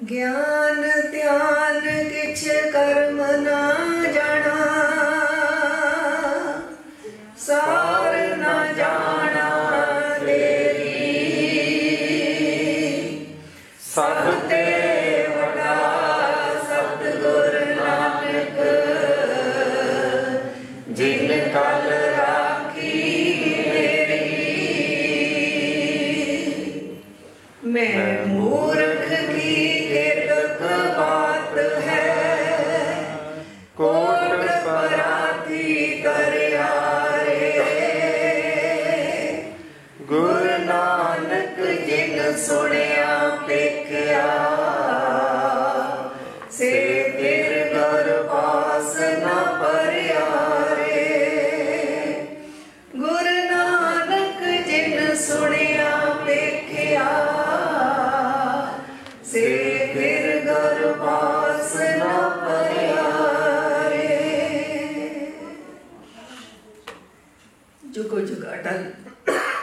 ज्ञान ध्यान किछ कर्म ना जाना सार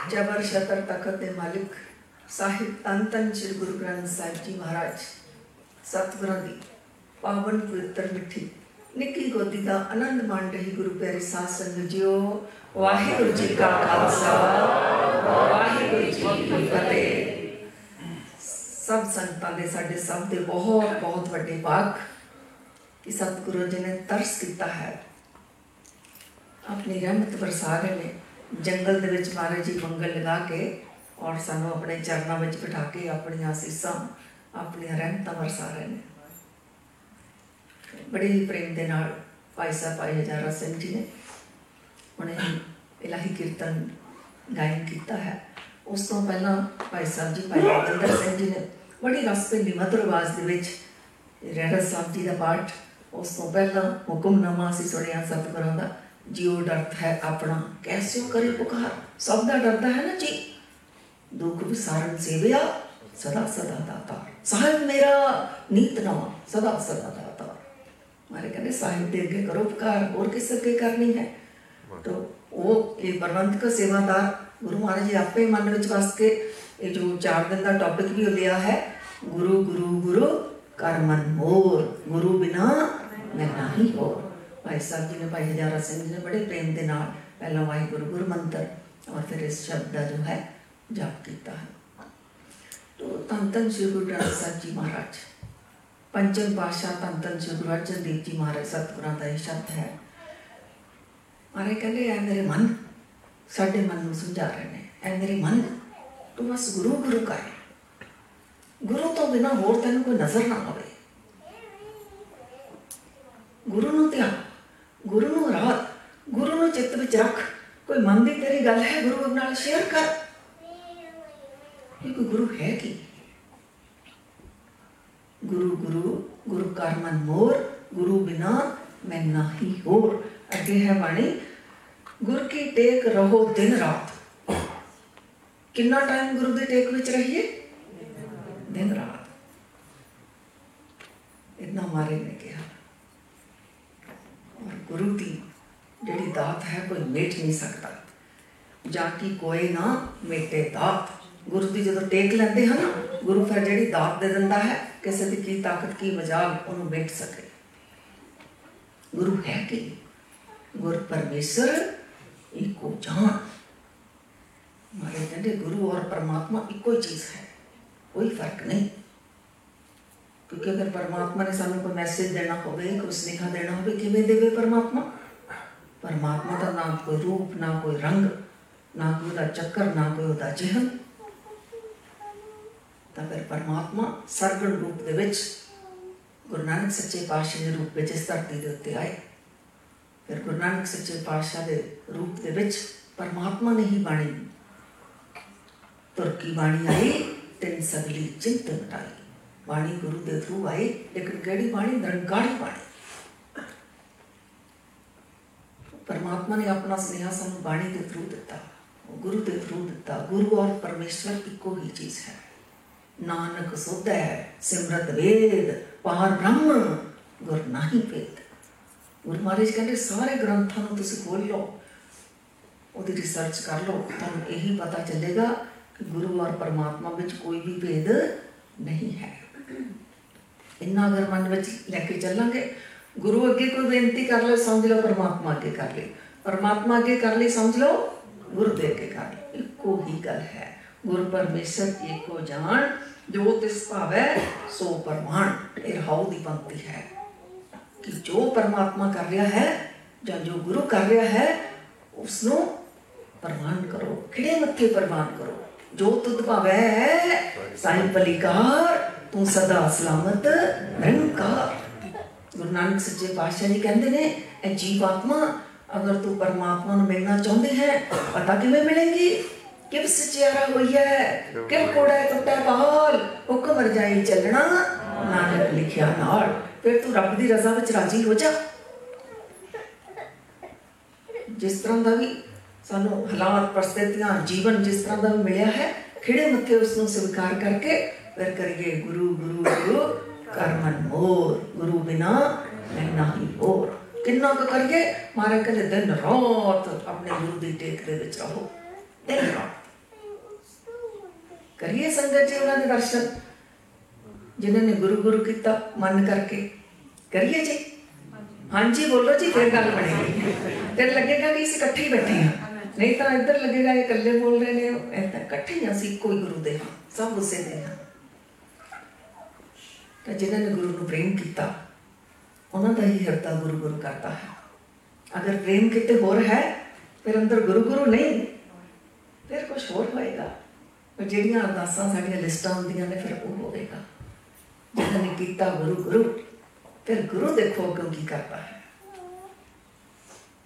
जबर शतर तखत ਦੇ ਮਾਲਿਕ ਸਾਹਿਬ ਧੰਨ ਧੰਨ ਸ੍ਰੀ ਗੁਰੂ ਗ੍ਰੰਥ ਸਾਹਿਬ ਜੀ ਮਹਾਰਾਜ ਸਤਿਗੁਰਾਂ ਦੀ ਪਾਵਨ ਪਵਿੱਤਰ ਮਿੱਠੀ ਨਿੱਕੀ ਗੋਦੀ ਦਾ ਆਨੰਦ ਮਾਣ ਰਹੀ ਗੁਰੂ ਪਿਆਰੀ ਸਾਧ ਸੰਗਤ ਜੀਓ ਵਾਹਿਗੁਰੂ ਜੀ ਕਾ ਖਾਲਸਾ ਵਾਹਿਗੁਰੂ ਜੀ ਕੀ ਫਤਿਹ ਸਭ ਸੰਤਾਂ ਦੇ ਸਾਡੇ ਸਭ ਦੇ ਬਹੁਤ ਬਹੁਤ ਵੱਡੇ ਭਾਗ ਕਿ ਸਤਿਗੁਰੂ ਜੀ ਨੇ ਤਰਸ ਕੀਤਾ ਹੈ ਆਪਣੀ ਰਹਿਮਤ ਵਰਸਾ ਰਹੇ ਨੇ ਜੰਗਲ ਦੇ ਵਿੱਚ ਮਹਾਰਾਜ ਜੀ ਮੰਗਲ ਲਗਾ ਕੇ ਔਰ ਸਾਨੂੰ ਆਪਣੇ ਚਰਨਾਂ ਵਿੱਚ ਬਿਠਾ ਕੇ ਆਪਣੀਆਂ ਅਸੀਸਾਂ ਆਪਣੀਆਂ ਰਹਿਮਤਾਂ ਵਰਸਾ ਰਹੇ ਨੇ। ਬੜੇ ਹੀ ਪ੍ਰੇਮ ਦੇ ਨਾਲ ਭਾਈ ਸਾਹਿਬ ਭਾਈ ਹਜ਼ਾਰਾ ਸਿੰਘ ਜੀ ਨੇ ਉਹਨੇ ਇਲਾਹੀ ਕੀਰਤਨ ਗਾਇਨ ਕੀਤਾ ਹੈ। ਉਸ ਤੋਂ ਪਹਿਲਾਂ ਭਾਈ ਸਾਹਿਬ ਜੀ, ਭਾਈ ਬਲਵਿੰਦਰ ਸਿੰਘ ਜੀ ਨੇ ਬੜੀ ਰਸ ਭਿੰਨੀ ਮਧੁਰ ਆਵਾਜ਼ ਦੇ ਵਿੱਚ ਰਹਿਰਾ ਸਾਹਿਬ ਜੀ ਦਾ ਪਾਠ ਉਸ ਤੋਂ ਪਹਿਲਾਂ ਹੁਕਮਨਾਮਾ ਅਸੀਂ ਸੁਣਿਆ ਸਤਿਗੁਰਾਂ ਦਾ। ਜਿਉ ਡਰਤ ਹੈ ਆਪਣਾ ਕੈਸੇ ਕਰੇ ਪੁਕਾਰ ਸਭ ਦਾ ਡਰਦਾ ਹੈ ਨਾ ਜੀ ਦੁੱਖ ਵਿਸਾਰਨ ਸੇਵਿਆ ਸਦਾ ਸਦਾ ਦਾਤਾ ਸਾਹਿਬ ਮੇਰਾ ਨੀਤ ਨਵਾ ਸਦਾ ਸਦਾ ਦਾਤਾ ਮਾਰੇ ਕਹਿੰਦੇ ਸਾਹਿਬ ਦੇ ਅੱਗੇ ਕਰੋ ਪੁਕਾਰ ਹੋਰ ਕਿਸ ਅੱਗੇ ਕਰਨੀ ਹੈ तो वो ये प्रबंध का सेवादार गुरु महाराज जी आपे मन में वस के ये जो चार दिन का टॉपिक भी लिया है गुरु गुरु गुरु कर मन मोर गुरु बिना मैं नहीं भाई साहब जी ने, भाई हजारा सिंह जी ने बड़े प्रेम के पहला वाहगुरु गुरु मंत्र और फिर इस शब्द का जो है जाप किया है। तो धन धन श्री गुरु ग्रंथ साहब जी महाराज, पंचम पातशाह धन धन श्री गुरु अर्जन देव जी महाराज सतगुरों का यह शब्द है। महाराज कहते हैं मेरे मन, साढ़े मन में समझा रहे हैं ए मेरे मन, तू बस गुरु गुरु का है गुरु तो बिना होर तेन कोई नज़र ना आए गुरु ध्यान ਗੁਰੂ ਨੂੰ ਰਾਤ ਗੁਰੂ ਨੂੰ ਚਿੱਤ ਵਿੱਚ ਰੱਖ ਕੋਈ ਮਨ ਦੀ ਤੇਰੀ ਗੱਲ ਹੈ ਗੁਰੂ ਨਾਲ ਸ਼ੇਅਰ ਕਰ ਇਹ ਕੋਈ ਗੁਰੂ ਹੈ ਕੀ ਗੁਰੂ ਗੁਰੂ ਗੁਰੂ ਕਰ ਮਨ ਮੋਰ ਗੁਰੂ ਬਿਨਾ ਮੈਂ ਨਹੀਂ ਹੋਰ ਅੱਗੇ ਹੈ ਬਾਣੀ ਗੁਰ ਕੀ ਟੇਕ ਰਹੋ ਦਿਨ ਰਾਤ ਕਿੰਨਾ ਟਾਈਮ ਗੁਰੂ ਦੇ ਟੇਕ ਵਿੱਚ ਰਹੀਏ ਦਿਨ ਰਾਤ ਇਤਨਾ ਮਾਰੇ ਨੇ ਕਿਹਾ ਔਰ ਗੁਰੂ ਦੀ ਜਿਹੜੀ ਦਾਤ ਹੈ ਕੋਈ ਮੇਟ ਨਹੀਂ ਸਕਦਾ ਜਾਂ ਕਿ ਕੋਈ ਨਾ ਮੇਟੇ ਦਾਤ ਗੁਰੂ ਦੀ ਜਦੋਂ ਟੇਕ ਲੈਂਦੇ ਹਨ ਗੁਰੂ ਫਿਰ ਜਿਹੜੀ ਦਾਤ ਦੇ ਦਿੰਦਾ ਹੈ ਕਿਸੇ ਦੀ ਕੀ ਤਾਕਤ ਕੀ ਮਜਾਲ ਉਹਨੂੰ ਮੇਟ ਸਕੇ ਗੁਰੂ ਹੈ ਕਿ ਗੁਰ ਪਰਮੇਸ਼ਰ ਇੱਕੋ ਜਾਨ ਮਾਰੇ ਕਹਿੰਦੇ ਗੁਰੂ ਔਰ ਪਰਮਾਤਮਾ ਇੱਕੋ ਹੀ ਚੀਜ਼ ਹੈ ਕੋਈ ਫਰਕ ਨਹੀਂ ਕਿਉਂਕਿ ਅਗਰ ਪਰਮਾਤਮਾ ਨੇ ਸਾਨੂੰ ਕੋਈ ਮੈਸੇਜ ਦੇਣਾ ਹੋਵੇ ਕੋਈ ਸੁਨੇਹਾ ਦੇਣਾ ਹੋਵੇ ਕਿਵੇਂ ਦੇਵੇ ਪਰਮਾਤਮਾ ਪਰਮਾਤਮਾ ਦਾ ਨਾ ਕੋਈ ਰੂਪ ਨਾ ਕੋਈ ਰੰਗ ਨਾ ਕੋਈ ਉਹਦਾ ਚੱਕਰ ਨਾ ਕੋਈ ਉਹਦਾ ਜਿਹਨ ਤਾਂ ਫਿਰ ਪਰਮਾਤਮਾ ਸਰਗਣ ਰੂਪ ਦੇ ਵਿੱਚ ਗੁਰੂ ਨਾਨਕ ਸੱਚੇ ਪਾਤਸ਼ਾਹ ਦੇ ਰੂਪ ਵਿੱਚ ਇਸ ਧਰਤੀ ਦੇ ਉੱਤੇ ਆਏ ਫਿਰ ਗੁਰੂ ਨਾਨਕ ਸੱਚੇ ਪਾਤਸ਼ਾਹ ਦੇ ਰੂਪ ਦੇ ਵਿੱਚ ਪਰਮਾਤਮਾ ਨੇ ਹੀ ਬਾਣੀ ਤੁਰਕੀ ਬਾਣੀ ਆਈ ਤਿੰਨ ਸਗਲੀ ਚਿੰਤ ਮਟਾਈ ਬਾਣੀ ਗੁਰੂ ਦੇ ਥਰੂ ਆਈ ਲੇਕਿਨ ਕਿਹੜੀ ਬਾਣੀ ਨਿਰੰਕਾਰੀ ਬਾਣੀ ਪਰਮਾਤਮਾ ਨੇ ਆਪਣਾ ਸੁਨੇਹਾ ਸਾਨੂੰ ਬਾਣੀ ਦੇ ਥਰੂ ਦਿੱਤਾ ਉਹ ਗੁਰੂ ਦੇ ਥਰੂ ਦਿੱਤਾ ਗੁਰੂ ਔਰ ਪਰਮੇਸ਼ਵਰ ਇੱਕੋ ਹੀ ਚੀਜ਼ ਹੈ ਨਾਨਕ ਸੋਧੈ ਸਿਮਰਤ ਵੇਦ ਪਾਰ ਬ੍ਰਹਮ ਗੁਰ ਨਹੀਂ ਵੇਦ ਗੁਰੂ ਮਹਾਰਾਜ ਕਹਿੰਦੇ ਸਾਰੇ ਗ੍ਰੰਥਾਂ ਨੂੰ ਤੁਸੀਂ ਖੋਲ ਲਓ ਉਹਦੀ ਰਿਸਰਚ ਕਰ ਲਓ ਤੁਹਾਨੂੰ ਇਹੀ ਪਤਾ ਚੱਲੇਗਾ ਕਿ ਗੁਰੂ ਔਰ ਪਰਮਾਤਮਾ ਵਿੱਚ ਕੋਈ ਵੀ ਭੇਦ ਨਹੀਂ ਹੈ ਇੰਨਾ ਅਗਰ ਮਨ ਵਿੱਚ ਲੈ ਕੇ ਚੱਲਾਂਗੇ ਗੁਰੂ ਅੱਗੇ ਕੋਈ ਬੇਨਤੀ ਕਰ ਲੈ ਸਮਝ ਲਓ ਪਰਮਾਤਮਾ ਅੱਗੇ ਕਰ ਲਈ ਪਰਮਾਤਮਾ ਅੱਗੇ ਕਰ ਲਈ ਸਮਝ ਲਓ ਗੁਰੂ ਦੇ ਅੱਗੇ ਕਰ ਲਈ ਇੱਕੋ ਹੀ ਗੱਲ ਹੈ ਗੁਰ ਪਰਮੇਸ਼ਰ ਏਕੋ ਜਾਣ ਜੋ ਤਿਸ ਭਾਵੈ ਸੋ ਪਰਮਾਨ ਇਹ ਹਾਉ ਦੀ ਪੰਕਤੀ ਹੈ ਕਿ ਜੋ ਪਰਮਾਤਮਾ ਕਰ ਰਿਹਾ ਹੈ ਜਾਂ ਜੋ ਗੁਰੂ ਕਰ ਰਿਹਾ ਹੈ ਉਸ ਨੂੰ ਪ੍ਰਮਾਨ ਕਰੋ ਖਿੜੇ ਮੱਥੇ ਪ੍ਰਮਾਨ ਕਰੋ ਜੋ ਤੁਧ ਭਾਵੈ ਹੈ ਸਾਈਂ ਪਲਿਕਾਰ ਤੂੰ ਸਦਾ ਸਲਾਮਤ ਨਿਰੰਕਾਰ ਗੁਰੂ ਨਾਨਕ ਸੱਚੇ ਪਾਤਸ਼ਾਹ ਜੀ ਕਹਿੰਦੇ ਨੇ, ਇਹ ਜੀਵਾਤਮਾ ਅਗਰ ਤੂੰ ਪਰਮਾਤਮਾ ਨੂੰ ਮਿਲਣਾ ਚਾਹੁੰਦੇ ਹੈ, ਪਤਾ ਕਿਵੇਂ ਮਿਲੇਗੀ? ਕਿਵ ਸਚਿਆਰਾ ਹੋਈ ਹੈ ਕਿਵ ਕੋੜਾ ਟੁੱਟਾ ਬਾਲ ਹੁਕਮ ਰਜਾਈ ਚੱਲਣਾ? ਨਾਨਕ ਲਿਖਿਆ ਨਾਲ, ਫਿਰ ਤੂੰ ਰੱਬ ਦੀ ਰਜ਼ਾ ਵਿੱਚ ਰਾਜੀ ਹੋ ਜਾ। ਜਿਸ ਤਰ੍ਹਾਂ ਦਾ ਵੀ ਸਾਨੂੰ ਹਾਲਾਤ ਪਰਿਸਥਿਤੀਆਂ ਜੀਵਨ ਜਿਸ ਤਰ੍ਹਾਂ ਦਾ ਵੀ ਮਿਲਿਆ ਹੈ ਖਿੜੇ ਮੱਥੇ ਉਸ ਨੂੰ ਸਵੀਕਾਰ ਕਰਕੇ फिर करिए गुरु गुरु गुरु कर्मन मोर गुरु बिना मैं नहीं करिए मारे दिन अपने करिए दर्शन जिन्होंने गुरु गुरु किया मन करके करिए जी हाँ जी बोलो जी फिर गल बनेगी फिर लगेगा कि इस इकट्ठे बैठे हैं नहीं तो इधर लगेगा ये कल्ले बोल रहे ने इकट्ठे ही गुरु सब उसे दे हाँ ਤਾਂ ਜਿਨ੍ਹਾਂ ਨੇ ਗੁਰੂ ਨੂੰ ਪ੍ਰੇਮ ਕੀਤਾ, ਉਹਨਾਂ ਦਾ ਹੀ ਹਿਰਦਾ ਗੁਰੂ ਗੁਰੂ ਕਰਦਾ ਹੈ। ਅਗਰ ਪ੍ਰੇਮ ਕਿਤੇ ਹੋਰ ਹੈ, ਫਿਰ ਅੰਦਰ ਗੁਰੂ ਗੁਰੂ ਨਹੀਂ, ਫਿਰ ਕੁਝ ਹੋਰ ਹੋਏਗਾ। ਪਰ ਜਿਹੜੀਆਂ ਅਰਦਾਸਾਂ ਸਾਡੀਆਂ ਲਿਸਟਾਂ ਹੁੰਦੀਆਂ ਨੇ, ਫਿਰ ਉਹ ਹੋਵੇਗਾ। ਜਿਨ੍ਹਾਂ ਨੇ ਕੀਤਾ ਗੁਰੂ ਗੁਰੂ, ਫਿਰ ਗੁਰੂ ਦੇਖੋ ਅੱਗੋਂ ਕੀ ਕਰਦਾ ਹੈ।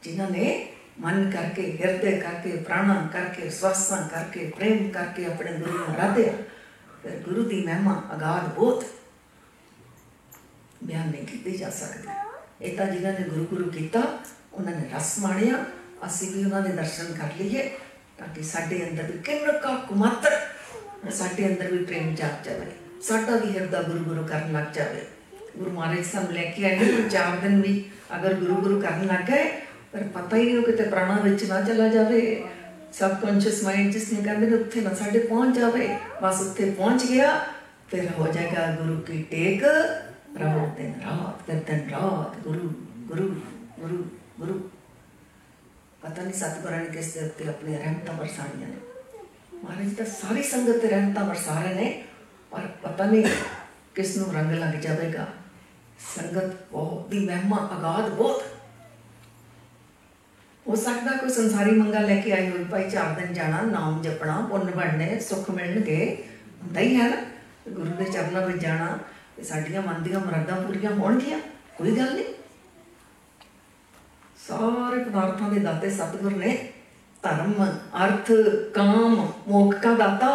ਜਿਨ੍ਹਾਂ ਨੇ ਮਨ ਕਰਕੇ, ਹਿਰਦੇ ਕਰਕੇ, ਪ੍ਰਾਣਾ ਕਰਕੇ, ਸਵਾਸਾਂ ਕਰਕੇ, ਪ੍ਰੇਮ ਕਰਕੇ ਆਪਣੇ ਗੁਰੂ ਨੂੰ ਰਾਧਿਆ ਫਿਰ ਗੁਰੂ ਦੀ ਮਹਿਮਾ ਅਗਾਧ ਬਹੁਤ ਬਿਆਨ ਨਹੀਂ ਕੀਤੀ ਜਾ ਸਕਦੀ ਇਹ ਤਾਂ ਜਿਨ੍ਹਾਂ ਨੇ ਗੁਰੂ ਗੁਰੂ ਕੀਤਾ ਉਹਨਾਂ ਨੇ ਰਸ ਮਾਣਿਆ ਅਸੀਂ ਵੀ ਉਹਨਾਂ ਦੇ ਦਰਸ਼ਨ ਕਰ ਲਈਏ ਤਾਂ ਕਿ ਸਾਡੇ ਅੰਦਰ ਵੀ ਕਿੰਨਾ ਕਾ ਕੁਮਾਤਰ ਸਾਡੇ ਅੰਦਰ ਵੀ ਪ੍ਰੇਮ ਜਾਗ ਜਾਵੇ ਸਾਡਾ ਵੀ ਹਿਰਦਾ ਗੁਰੂ ਗੁਰੂ ਕਰਨ ਲੱਗ ਜਾਵੇ ਗੁਰੂ ਮਹਾਰਾਜ ਸਾਨੂੰ ਲੈ ਕੇ ਆਏ ਨੇ ਚਾਰ ਦਿਨ ਵੀ ਅਗਰ ਗੁਰੂ ਗੁਰੂ ਕਰਨ ਲੱਗ ਗਏ ਪਰ ਪਤਾ ਹੀ ਨਹੀਂ ਉਹ ਕਿਤੇ ਪ੍ਰਾਣਾ ਵਿੱਚ ਨਾ ਚਲਾ ਜਾਵੇ ਸਬਕੌਂਸ਼ੀਅਸ ਮਾਈਂਡ ਜਿਸ ਨੂੰ ਕਹਿੰਦੇ ਨੇ ਉੱਥੇ ਨਾ ਸਾਡੇ ਪਹੁੰਚ ਜਾਵੇ ਬਸ ਉੱਥੇ ਪਹੁੰਚ ਗਿਆ ਫਿਰ ਹੋ ਜਾਏਗਾ ਗੁਰੂ ਕੀ ਟੇਕ ਰਹੋ ਦਿਨ ਰਾਤ ਫਿਰ ਰਾਤ ਗੁਰੂ ਗੁਰੂ ਗੁਰੂ ਗੁਰੂ ਪਤਾ ਨਹੀਂ ਸਤਿਗੁਰਾਂ ਨੇ ਕਿਸ ਦੇ ਉੱਤੇ ਆਪਣੀ ਰਹਿਮਤਾਂ ਵਰਸਾਈਆਂ ਨੇ ਮਹਾਰਾਜ ਤਾਂ ਸਾਰੀ ਸੰਗਤ ਤੇ ਰਹਿਮਤਾਂ ਵਰਸਾ ਰਹੇ ਨੇ ਪਰ ਪਤਾ ਨਹੀਂ ਕਿਸ ਨੂੰ ਰੰਗ ਲੱਗ ਜਾਵੇਗਾ ਸੰਗਤ ਬਹੁਤ ਦੀ ਮਹਿਮਾ ਅਗਾਧ ਬਹੁਤ ਹੋ ਸਕਦਾ ਕੋਈ ਸੰਸਾਰੀ ਮੰਗਾ ਲੈ ਕੇ ਆਈ ਹੋਈ ਭਾਈ ਚਾਰ ਦਿਨ ਜਾਣਾ ਨਾਮ ਜਪਣਾ ਪੁੰਨ ਬਣਨੇ ਸੁੱਖ ਮਿਲਣਗੇ ਹੁੰਦਾ ਹੀ ਹੈ ਨਾ ਗੁਰੂ ਦੇ ਚਰਨਾਂ ਵਿੱਚ ਜਾਣਾ ਸਾਡੀਆਂ ਮਨ ਦੀਆਂ ਮੁਰਾਦਾਂ ਪੂਰੀਆਂ ਹੋਣਗੀਆਂ ਕੋਈ ਗੱਲ ਨਹੀਂ ਸਾਰੇ ਪਦਾਰਥਾਂ ਦੇ ਦਾਤੇ ਸਤਿਗੁਰ ਨੇ ਧਰਮ ਅਰਥ ਕਾਮ ਮੋਖ ਦਾ ਦਾਤਾ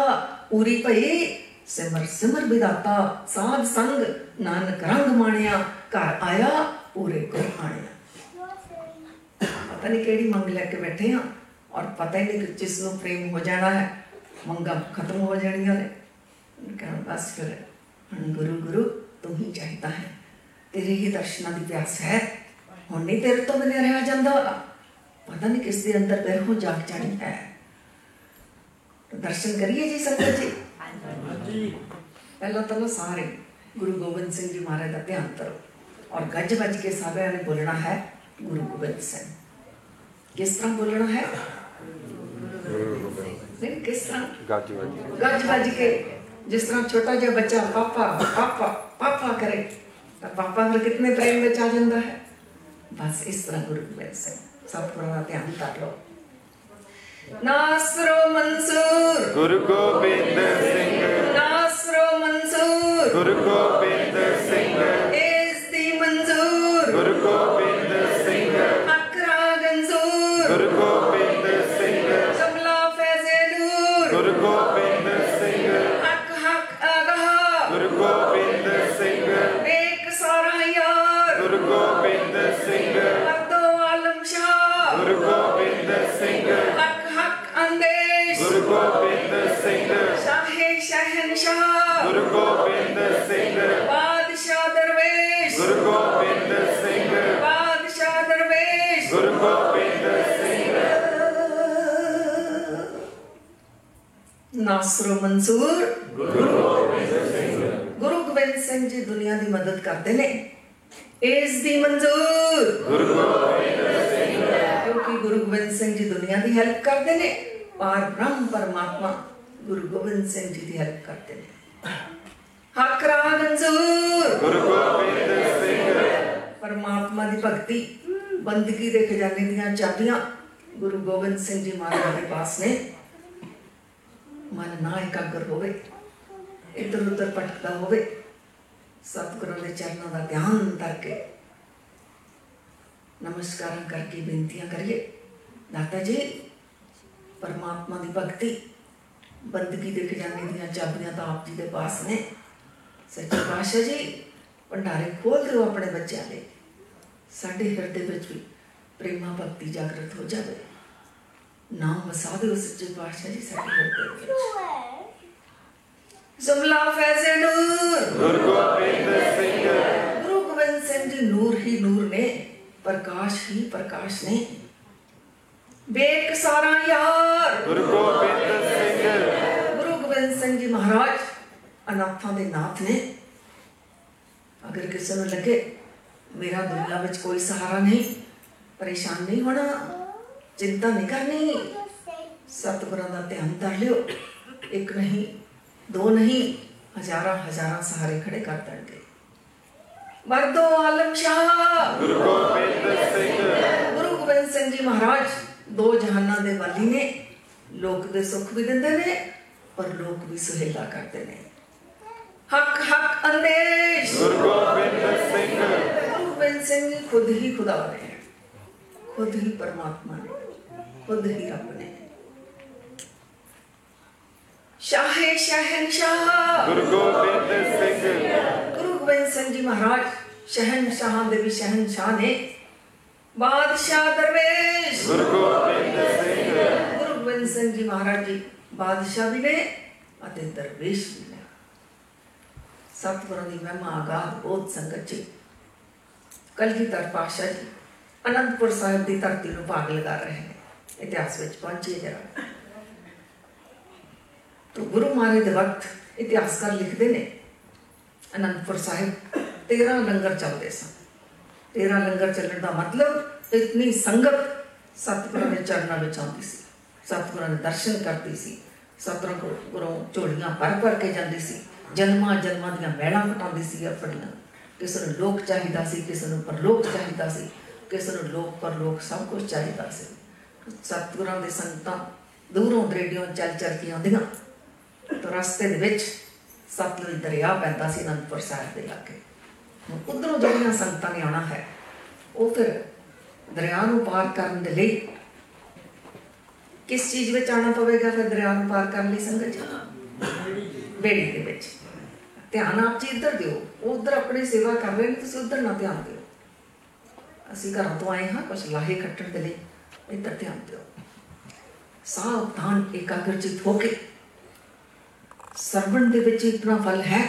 ਪੂਰੀ ਭਈ ਸਿਮਰ ਸਿਮਰ ਵਿਦਾਤਾ ਸਾਧ ਸੰਗ ਨਾਨਕ ਰੰਗ ਮਾਣਿਆ ਘਰ ਆਇਆ ਪੂਰੇ ਗੁਰ ਆਣਿਆ ਪਤਾ ਨਹੀਂ ਕਿਹੜੀ ਮੰਗ ਲੈ ਕੇ ਬੈਠੇ ਆ ਔਰ ਪਤਾ ਹੀ ਨਹੀਂ ਕਿ ਜਿਸ ਨੂੰ ਪ੍ਰੇਮ ਹੋ ਜਾਣਾ ਹੈ ਮੰਗਾ ਖਤਮ ਹੋ ਜਾਣੀਆਂ ਨੇ ਕਹਿੰਦਾ ਬਸ ਫਿਰ ਹੁਣ ਗੁਰੂ ਗੁਰੂ ਤੂੰ ਹੀ ਚਾਹੀਦਾ ਹੈ ਤੇਰੇ ਹੀ ਦਰਸ਼ਨਾਂ ਦੀ ਪਿਆਸ ਹੈ ਹੁਣ ਨਹੀਂ ਤੇਰੇ ਤੋਂ ਬਿਨਾਂ ਰਿਹਾ ਜਾਂਦਾ ਪਤਾ ਨਹੀਂ ਕਿਸ ਦੇ ਅੰਦਰ ਬਹਿਰੋਂ ਜਾਗ ਚੜੀ ਹੈ ਦਰਸ਼ਨ ਕਰੀਏ ਜੀ ਸੰਗਤ ਜੀ ਪਹਿਲਾਂ ਤਾਂ ਨਾ ਸਾਰੇ ਗੁਰੂ ਗੋਬਿੰਦ ਸਿੰਘ ਜੀ ਮਹਾਰਾਜ ਦਾ ਧਿਆਨ ਕਰੋ ਔਰ ਗੱਜ ਵੱਜ ਕੇ ਸਾਰਿਆਂ ਨੇ ਬੋਲਣਾ ਹੈ ਗੁਰੂ ਗੋਬਿੰਦ ਸਿੰਘ ਕਿਸ ਤਰ੍ਹਾਂ ਬੋਲਣਾ ਹੈ ਨਹੀਂ ਕਿਸ ਤਰ੍ਹਾਂ ਗੱਜ ਵੱਜ ਗੱਜ ਵੱਜ ਕੇ जिस तरह छोटा जो बच्चा पापा पापा पापा करे तो पापा फिर कितने प्रेम में चाह जाता है। बस इस तरह गुरु मेरे से सब थोड़ा ध्यान कर लो। नासरो मंसूर। गुरु गोबिंद सिंह। नासरो मंसूर। गुरु गोबिंद ਨਾਸਰ ਮਨਸੂਰ ਗੁਰੂ ਗੋਬਿੰਦ ਸਿੰਘ ਜੀ ਦੁਨੀਆ ਦੀ ਮਦਦ ਕਰਦੇ ਨੇ ਇਸ ਦੀ ਮਨਜ਼ੂਰ ਗੁਰੂ ਗੋਬਿੰਦ ਕਿਉਂਕਿ ਗੁਰੂ ਗੋਬਿੰਦ ਸਿੰਘ ਜੀ ਦੁਨੀਆ ਦੀ ਹੈਲਪ ਕਰਦੇ ਨੇ ਪਰ ਬ੍ਰਹਮ ਪਰਮਾਤਮਾ ਗੁਰੂ ਗੋਬਿੰਦ ਸਿੰਘ ਜੀ ਦੀ ਹੈਲਪ ਕਰਦੇ ਨੇ ਹੱਕ ਰਾਹ ਮਨਜ਼ੂਰ ਗੁਰੂ ਗੋਬਿੰਦ ਸਿੰਘ ਪਰਮਾਤਮਾ ਦੀ ਭਗਤੀ ਬੰਦਗੀ ਦੇ ਖਜ਼ਾਨੇ ਦੀਆਂ ਚਾਬੀਆਂ ਗੁਰੂ ਗੋਬਿੰਦ ਸਿੰਘ ਜੀ ਮਹਾਰਾਜ ਦੇ ਪਾਸ ਨੇ ਮਨ ਨਾ ਇਕਾਗਰ ਹੋਵੇ ਇੱਧਰ ਉੱਧਰ ਭਟਕਦਾ ਹੋਵੇ ਸਤਿਗੁਰਾਂ ਦੇ ਚਰਨਾਂ ਦਾ ਧਿਆਨ ਕਰਕੇ ਨਮਸਕਾਰਾਂ ਕਰਕੇ ਬੇਨਤੀਆਂ ਕਰੀਏ ਦਾਤਾ ਜੀ ਪਰਮਾਤਮਾ ਦੀ ਭਗਤੀ ਬੰਦਗੀ ਦੇ ਖਜ਼ਾਨੇ ਦੀਆਂ ਚਾਬੀਆਂ ਤਾਂ ਆਪ ਜੀ ਦੇ ਪਾਸ ਨੇ ਸੱਚੇ ਪਾਤਸ਼ਾਹ ਜੀ ਭੰਡਾਰੇ ਖੋਲ ਦਿਓ ਆਪਣੇ ਬੱਚਿਆਂ ਦੇ ਸਾਡੇ ਹਿਰਦੇ ਵਿੱਚ ਵੀ ਪ੍ਰੇਮਾ ਭਗਤੀ ਜਾਗਰਤ ਹੋ ਜਾਵੇ ਨਾਮ ਵਸਾ ਦਿਓ ਸੱਚੇ ਪਾਤਸ਼ਾਹ ਜੀ ਸਾਡੇ ਹਿਰਦੇ ਵਿੱਚ ਜ਼ਮਲਾ ਫੈਜ਼ੇ ਨੂਰ ਗੁਰੂ ਗੋਬਿੰਦ ਸਿੰਘ ਗੁਰੂ ਗੋਬਿੰਦ ਸਿੰਘ ਜੀ ਨੂਰ ਹੀ ਨੂਰ ਨੇ ਪ੍ਰਕਾਸ਼ ਹੀ ਪ੍ਰਕਾਸ਼ ਨੇ ਬੇਕ ਸਾਰਾ ਯਾਰ ਗੁਰੂ ਗੋਬਿੰਦ ਸਿੰਘ ਗੁਰੂ ਗੋਬਿੰਦ ਸਿੰਘ ਜੀ ਮਹਾਰਾਜ ਅਨਾਥਾਂ ਦੇ ਨਾਥ ਨੇ ਅਗਰ ਕਿਸੇ ਨੂੰ ਲੱਗੇ ਮੇਰਾ ਦੁਨੀਆ ਵਿੱਚ ਕੋਈ ਸਹਾਰਾ ਨਹੀਂ ਪਰੇਸ਼ਾਨ ਨਹੀਂ ਹੋਣਾ ਚਿੰਤਾ ਨਹੀਂ ਕਰਨੀ ਸਤਿਗੁਰਾਂ ਦਾ ਧਿਆਨ ਧਰ ਲਿਓ ਇੱਕ ਨਹੀਂ ਦੋ ਨਹੀਂ ਹਜ਼ਾਰਾਂ ਹਜ਼ਾਰਾਂ ਸਹਾਰੇ ਖੜੇ ਕਰ ਦੇਣਗੇ ਮਰਦੋ ਆਲਮ ਸ਼ਾਹ ਗੁਰੂ ਗੋਬਿੰਦ ਸਿੰਘ ਗੁਰੂ ਗੋਬਿੰਦ ਸਿੰਘ ਜੀ ਮਹਾਰਾਜ ਦੋ ਜਹਾਨਾਂ ਦੇ ਵਾਲੀ ਨੇ ਲੋਕ ਦੇ ਸੁੱਖ ਵੀ ਦਿੰਦੇ ਨੇ ਪਰ ਲੋਕ ਵੀ ਸੁਹੇਲਾ ਕਰਦੇ ਨੇ ਹੱਕ ਹੱਕ ਅੰਦੇਸ਼ ਗੁਰੂ ਗੋਬਿੰਦ ਸਿੰਘ ਗੁਰੂ ਗੋਬਿੰਦ ਸਿੰਘ ਜੀ ਖੁਦ ਹੀ ਖੁਦਾ ਨੇ ਖੁਦ ਹੀ ਪਰਮਾਤਮਾ ਨੇ ਖੁਦ ਹੀ ਰੱਬ ਨੇ ਸ਼ਾਹੇ ਸ਼ਹਿਨਸ਼ਾਹ ਗੁਰੂ ਗੋਬਿੰਦ ਸਿੰਘ ਗੁਰੂ ਗੋਬਿੰਦ ਸਿੰਘ ਜੀ ਮਹਾਰਾਜ ਸ਼ਹਿਨਸ਼ਾਹਾਂ ਦੇ ਵੀ ਸ਼ਹਿਨਸ਼ਾਹ ਨੇ ਬਾਦਸ਼ਾਹ ਦਰਵੇਸ਼ ਗੁਰੂ ਗੋਬਿੰਦ ਸਿੰਘ ਗੁਰੂ ਗੋਬਿੰਦ ਸਿੰਘ ਜੀ ਮਹਾਰਾਜ ਜੀ ਬਾਦਸ਼ਾਹ ਵੀ ਨੇ ਅਤੇ ਦਰਵੇਸ਼ ਵੀ ਨੇ ਸਤਿਗੁਰਾਂ ਦੀ ਮਹਿਮਾ ਆਗਾਹ ਬਹੁਤ ਸੰਗਤ ਜੀ ਕਲਗੀਧਰ ਪਾਸ਼ਾ ਜੀ ਅਨੰਦਪੁਰ ਸਾਹਿਬ ਦੀ ਧਰਤੀ ਨੂੰ ਭਾਗ ਲਗਾ ਰਹੇ ਨੇ ਇਤਿਹਾਸ ਵਿੱਚ ਪਹੁੰਚੇ ਜਰਾ ਤੋ ਗੁਰੂ ਮਹਾਰਾਜ ਦੇ ਵਕਤ ਇਤਿਹਾਸਕਾਰ ਲਿਖਦੇ ਨੇ ਅਨੰਦਪੁਰ ਸਾਹਿਬ 13 ਲੰਗਰ ਚੱਲਦੇ ਸਨ 13 ਲੰਗਰ ਚੱਲਣ ਦਾ ਮਤਲਬ ਇਤਨੀ ਸੰਗਤ ਸਤਿਗੁਰਾਂ ਦੇ ਚਰਨਾਂ ਵਿੱਚ ਆਉਂਦੀ ਸੀ ਸਤਿਗੁਰਾਂ ਦੇ ਦਰਸ਼ਨ ਕਰਦੀ ਸੀ ਸਤਿਗੁਰਾਂ ਕੋਲ ਗੁਰੂ ਝੋਲੀਆਂ ਭਰ ਭਰ ਕੇ ਜਾਂਦੀ ਸੀ ਜਨਮਾਂ ਜਨਮਾਂ ਦੀਆਂ ਮਹਿਲਾਂ ਘਟਾਉਂਦੀ ਸੀ ਆਪਣੀਆਂ ਕਿਸੇ ਨੂੰ ਲੋਕ ਚਾਹੀਦਾ ਸੀ ਕਿਸੇ ਨੂੰ ਪਰਲੋਕ ਚਾਹੀਦਾ ਸੀ ਕਿਸੇ ਨੂੰ ਲੋਕ ਪਰਲੋਕ ਸਭ ਕੁਝ ਚਾਹੀਦਾ ਸੀ ਸਤਿਗੁਰਾਂ ਦੇ ਸੰਤਾਂ ਦੂਰੋਂ ਦਰੇਡੀਆਂ ਚੱਲ ਚੱਲ ਕੇ ਆਉਂਦੀਆਂ ਤਾਂ ਰਸਤੇ ਦੇ ਵਿੱਚ ਸਤਲੁਜ ਦਰਿਆ ਪੈਂਦਾ ਸੀ ਅਨੰਦਪੁਰ ਸਾਹਿਬ ਦੇ ਲਾਗੇ। ਉਧਰੋਂ ਜਿਹੜੀਆਂ ਸੰਗਤਾਂ ਨੇ ਆਉਣਾ ਹੈ, ਉਹ ਫਿਰ ਦਰਿਆ ਨੂੰ ਪਾਰ ਕਰਨ ਦੇ ਲਈ ਕਿਸ ਚੀਜ਼ ਵਿੱਚ ਆਉਣਾ ਪਵੇਗਾ ਫਿਰ ਦਰਿਆ ਨੂੰ ਪਾਰ ਕਰਨ ਲਈ ਸੰਗਤ ਜੀ? ਬੇੜੀ ਦੇ ਵਿੱਚ। ਧਿਆਨ ਆਪ ਜੀ ਇੱਧਰ ਦਿਓ, ਉਧਰ ਆਪਣੀ ਸੇਵਾ ਕਰ ਰਹੇ ਨੇ, ਤੁਸੀਂ ਉਧਰ ਨਾ ਧਿਆਨ ਦਿਓ। ਅਸੀਂ ਘਰਾਂ ਤੋਂ ਆਏ ਹਾਂ ਕੁਝ ਲਾਹੇ ਖੱਟਣ ਦੇ ਲਈ। ਇੱਧਰ ਧਿਆਨ ਦਿਓ ਸਾਵਧਾਨ ਇਕਾਗਰਚਿਤ ਹੋ ਕੇ ਸਰਵਣ ਦੇ ਵਿੱਚ ਇਤਨਾ ਫਲ ਹੈ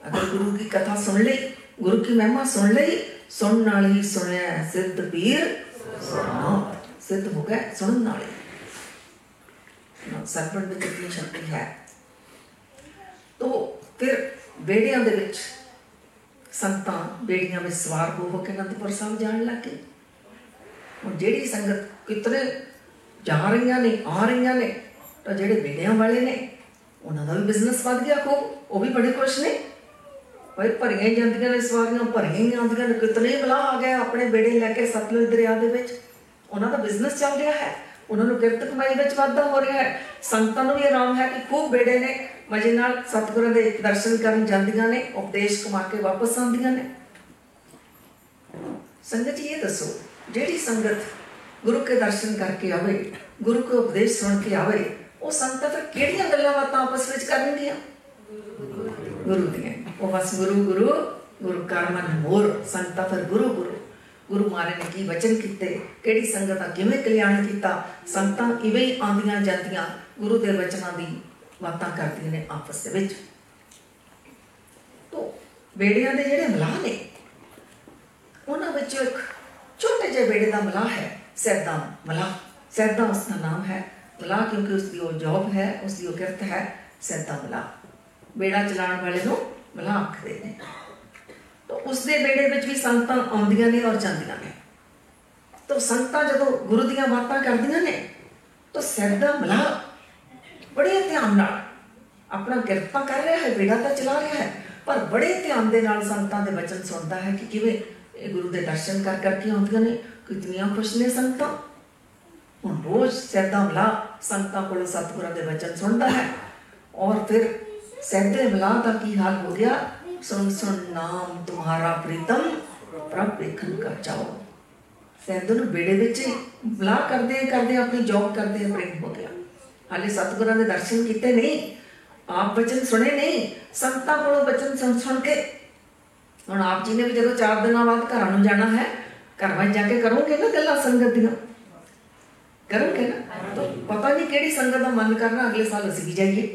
ਅਗਰ ਗੁਰੂ ਦੀ ਕਥਾ ਸੁਣ ਲਈ ਗੁਰੂ ਕੀ ਮਹਿਮਾ ਸੁਣ ਲਈ ਸੁਣਨ ਨਾਲ ਹੀ ਸੁਣਿਆ ਸਿੱਧ ਪੀਰ ਸੁਣਾ ਸਿੱਧ ਹੋ ਗਿਆ ਸੁਣਨ ਨਾਲ ਹੀ ਸਰਵਣ ਵਿੱਚ ਇਤਨੀ ਸ਼ਕਤੀ ਹੈ ਤੋ ਫਿਰ ਬੇੜਿਆਂ ਦੇ ਵਿੱਚ ਸੰਤਾਂ ਬੇੜੀਆਂ ਵਿੱਚ ਸਵਾਰ ਹੋ ਹੋ ਕੇ ਅਨੰਦਪੁਰ ਸਾਹਿਬ ਜਾਣ ਲੱਗੇ ਹੁਣ ਜਿਹੜੀ ਸੰਗਤ ਕਿਤਨੇ ਜਾ ਰਹੀਆਂ ਨੇ, ਆ ਰਹੀਆਂ ਨੇ, ਤਾਂ ਜਿਹੜੇ ਬੇੜਿਆਂ ਵਾਲੇ ਨੇ, ਉਹਨਾਂ ਦਾ ਵੀ ਬਿਜ਼ਨਸ ਵੱਧ ਗਿਆ ਖੂਬ, ਉਹ ਵੀ ਬੜੇ ਖੁਸ਼ ਨੇ। ਭਾਈ ਭਰੀਆਂ ਹੀ ਜਾਂਦੀਆਂ ਨੇ ਸਵਾਰੀਆਂ, ਭਰੀਆਂ ਹੀ ਆਉਂਦੀਆਂ ਨੇ, ਕਿਤਨੇ ਬਲਾ ਆ ਗਏ ਆਪਣੇ ਬੇੜੇ ਲੈ ਕੇ ਸਤਲੁਜ ਦਰਿਆ ਦੇ ਵਿੱਚ। ਉਹਨਾਂ ਦਾ ਬਿਜ਼ਨਸ ਚੱਲ ਰਿਹਾ ਹੈ, ਉਹਨਾਂ ਨੂੰ ਕਿਰਤ ਕਮਾਈ ਵਿੱਚ ਵਾਧਾ ਹੋ ਰਿਹਾ ਹੈ। ਸੰਤਾਂ ਨੂੰ ਵੀ ਆਰਾਮ ਹੈ ਕਿ ਖੂਬ ਬੇੜੇ ਨੇ, ਮਜੇ ਨਾਲ ਸਤਿਗੁਰਾਂ ਦੇ ਦਰਸ਼ਨ ਕਰਨ ਜਾਂਦੀਆਂ ਨੇ, ਉਪਦੇਸ਼ ਕਮਾ ਕੇ ਵਾਪਸ ਆਉਂਦੀਆਂ ਨੇ। ਸੰਗਤ ਜੀ, ਇਹ ਦੱਸੋ ਜਿਹੜੀ ਸੰਗਤ ਗੁਰੂ ਕੇ ਦਰਸ਼ਨ ਕਰਕੇ ਆਵੇ, ਗੁਰੂ ਕੇ ਉਪਦੇਸ਼ ਸੁਣ ਕੇ ਆਵੇ, ਉਹ ਸੰਗਤ ਫਿਰ ਕਿਹੜੀਆਂ ਗੱਲਾਂ ਬਾਤਾਂ ਆਪਸ ਵਿੱਚ ਕਰਨਗੀਆਂ ਗੁਰੂ ਦੀਆਂ। ਉਹ ਬਸ ਗੁਰੂ ਗੁਰੂ ਗੁਰੂ ਕਰ ਮਨ ਮੋਰ, ਸੰਗਤਾਂ ਫਿਰ ਗੁਰੂ ਗੁਰੂ। ਗੁਰੂ ਮਹਾਰਾਜ ਨੇ ਕੀ ਵਚਨ ਕੀਤੇ? ਕਿਹੜੀ ਸੰਗਤ ਦਾ ਕਿਵੇਂ ਕਲਿਆਣ ਕੀਤਾ? ਸੰਗਤਾਂ ਇਵੇਂ ਹੀ ਆਉਂਦੀਆਂ ਜਾਂਦੀਆਂ, ਗੁਰੂ ਦੇ ਵਚਨਾਂ ਦੀ ਬਾਤਾਂ ਕਰਦੀਆਂ ਨੇ ਆਪਸ ਦੇ ਵਿੱਚ। ਤੋ, ਬੇੜਿਆਂ ਦੇ ਜਿਹੜੇ ਮਲਾਹ ਨੇ, ਉਹਨਾਂ ਵਿੱਚ ਇੱਕ छोटे जे बेटे का मलाह है, सैदा मलाह। सैदा उसका नाम है मलाह क्योंकि उसकी वो जॉब है, उसकी वो किरत है, सैदा मलाह। बेड़ा चलाने वाले को मलाह आखते हैं तो उसके बेड़े में भी संगत आदि ने और जाती तो संगत जो गुरु दिया बातें कर दया ने तो सैदा मलाह बड़े ध्यान अपना किरपा कर रहा है, बेड़ा तो चला रहा है, पर बड़े ध्यान के नाल संगतों के वचन सुनता है कि किमें ਬਚਨ ਸੁਣਦਾ ਹੈ ਕਿ ਕਿਵੇਂ ਇਹ ਗੁਰੂ ਦੇ ਦਰਸ਼ਨ ਕਰ ਕਰਕੇ ਆਉਂਦੀਆਂ ਨੇ ਕਿਤਨੀਆਂ ਖੁਸ਼ ਨੇ ਸੰਗਤਾਂ ਹੁਣ ਰੋਜ਼ ਸਿਰ ਦਾ ਮਲਾ ਸੰਗਤਾਂ ਕੋਲੋਂ ਸਤਿਗੁਰਾਂ ਦੇ ਬਚਨ ਸੁਣਦਾ ਹੈ ਔਰ ਫਿਰ ਸਿਰ ਦੇ ਮਲਾ ਦਾ ਕੀ ਹਾਲ ਹੋ ਗਿਆ ਸੁਣ ਸੁਣ ਨਾਮ ਤੁਹਾਰਾ ਪ੍ਰੀਤਮ ਪ੍ਰਭ ਵੇਖਣ ਕਾ ਚਾਓ ਸੈਦ ਨੂੰ ਬੇੜੇ ਵਿੱਚ ਮਲਾ ਕਰਦੇ ਕਰਦੇ ਆਪਣੀ ਜੌਬ ਕਰਦੇ ਪ੍ਰੇਮ ਹੋ ਗਿਆ ਹਾਲੇ ਸਤਿਗੁਰਾਂ ਦੇ ਦਰਸ਼ਨ ਕੀਤੇ ਨਹੀਂ ਆਪ ਬਚਨ ਸੁਣੇ ਨਹੀਂ ਸੰਤਾਂ ਕੋਲੋਂ ਬਚਨ ਸੁਣ ਸੁਣ ਕੇ ਹੁਣ ਆਪ ਜੀ ਨੇ ਵੀ ਜਦੋਂ 4 ਦਿਨਾਂ ਬਾਅਦ ਘਰਾਂ ਨੂੰ ਜਾਣਾ ਹੈ ਘਰਾਂ ਵਿੱਚ ਜਾ ਕੇ ਕਰੋਗੇ ਨਾ ਗੱਲਾਂ ਸੰਗਤ ਦੀਆਂ ਕਰੋਗੇ ਨਾ ਤਾਂ ਪਤਾ ਨਹੀਂ ਕਿਹੜੀ ਸੰਗਤ ਦਾ ਮਨ ਕਰਨਾ ਅਗਲੇ ਸਾਲ ਅਸੀਂ ਵੀ ਜਾਈਏ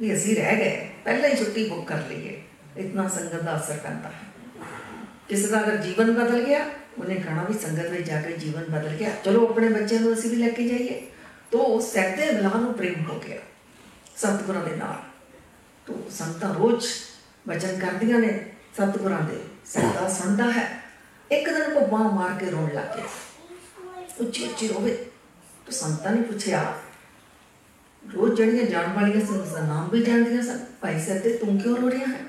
ਵੀ ਅਸੀਂ ਰਹਿ ਗਏ ਪਹਿਲਾਂ ਹੀ ਛੁੱਟੀ ਬੁੱਕ ਕਰ ਲਈਏ ਇਤਨਾ ਸੰਗਤ ਦਾ ਅਸਰ ਪੈਂਦਾ ਹੈ ਕਿਸੇ ਦਾ ਅਗਰ ਜੀਵਨ ਬਦਲ ਗਿਆ ਉਹਨੇ ਕਹਣਾ ਵੀ ਸੰਗਤ ਵਿੱਚ ਜਾ ਕੇ ਜੀਵਨ ਬਦਲ ਗਿਆ ਚਲੋ ਆਪਣੇ ਬੱਚਿਆਂ ਨੂੰ ਅਸੀਂ ਵੀ ਲੈ ਕੇ ਜਾਈਏ ਤੋ ਉਸ ਸਹਿਤੇ ਬਲਾ ਨੂੰ ਪ੍ਰੇਮ ਹੋ ਗਿਆ ਸਤਿਗੁਰਾਂ ਦੇ ਨਾਲ ਤੋ ਸੰਗਤਾਂ ਰੋਜ਼ ਵਚਨ ਕਰਦੀਆਂ ਨੇ ਸਤਿਗੁਰਾਂ ਦੇ ਸਦਾ ਸੁਣਦਾ ਹੈ ਇੱਕ ਦਿਨ ਉਹ ਬਾਹ ਮਾਰ ਕੇ ਰੋਣ ਲੱਗ ਗਿਆ ਉੱਚੀ ਉੱਚੀ ਰੋਵੇ ਤੋ ਸੰਤਾਂ ਨੇ ਪੁੱਛਿਆ ਰੋਜ਼ ਜਿਹੜੀਆਂ ਜਾਣ ਵਾਲੀਆਂ ਸੀ ਉਸ ਦਾ ਨਾਮ ਵੀ ਜਾਣਦੀਆਂ ਸਨ ਭਾਈ ਸਾਹਿਬ ਤੇ ਤੂੰ ਕਿਉਂ ਰੋ ਰਿਹਾ ਹੈ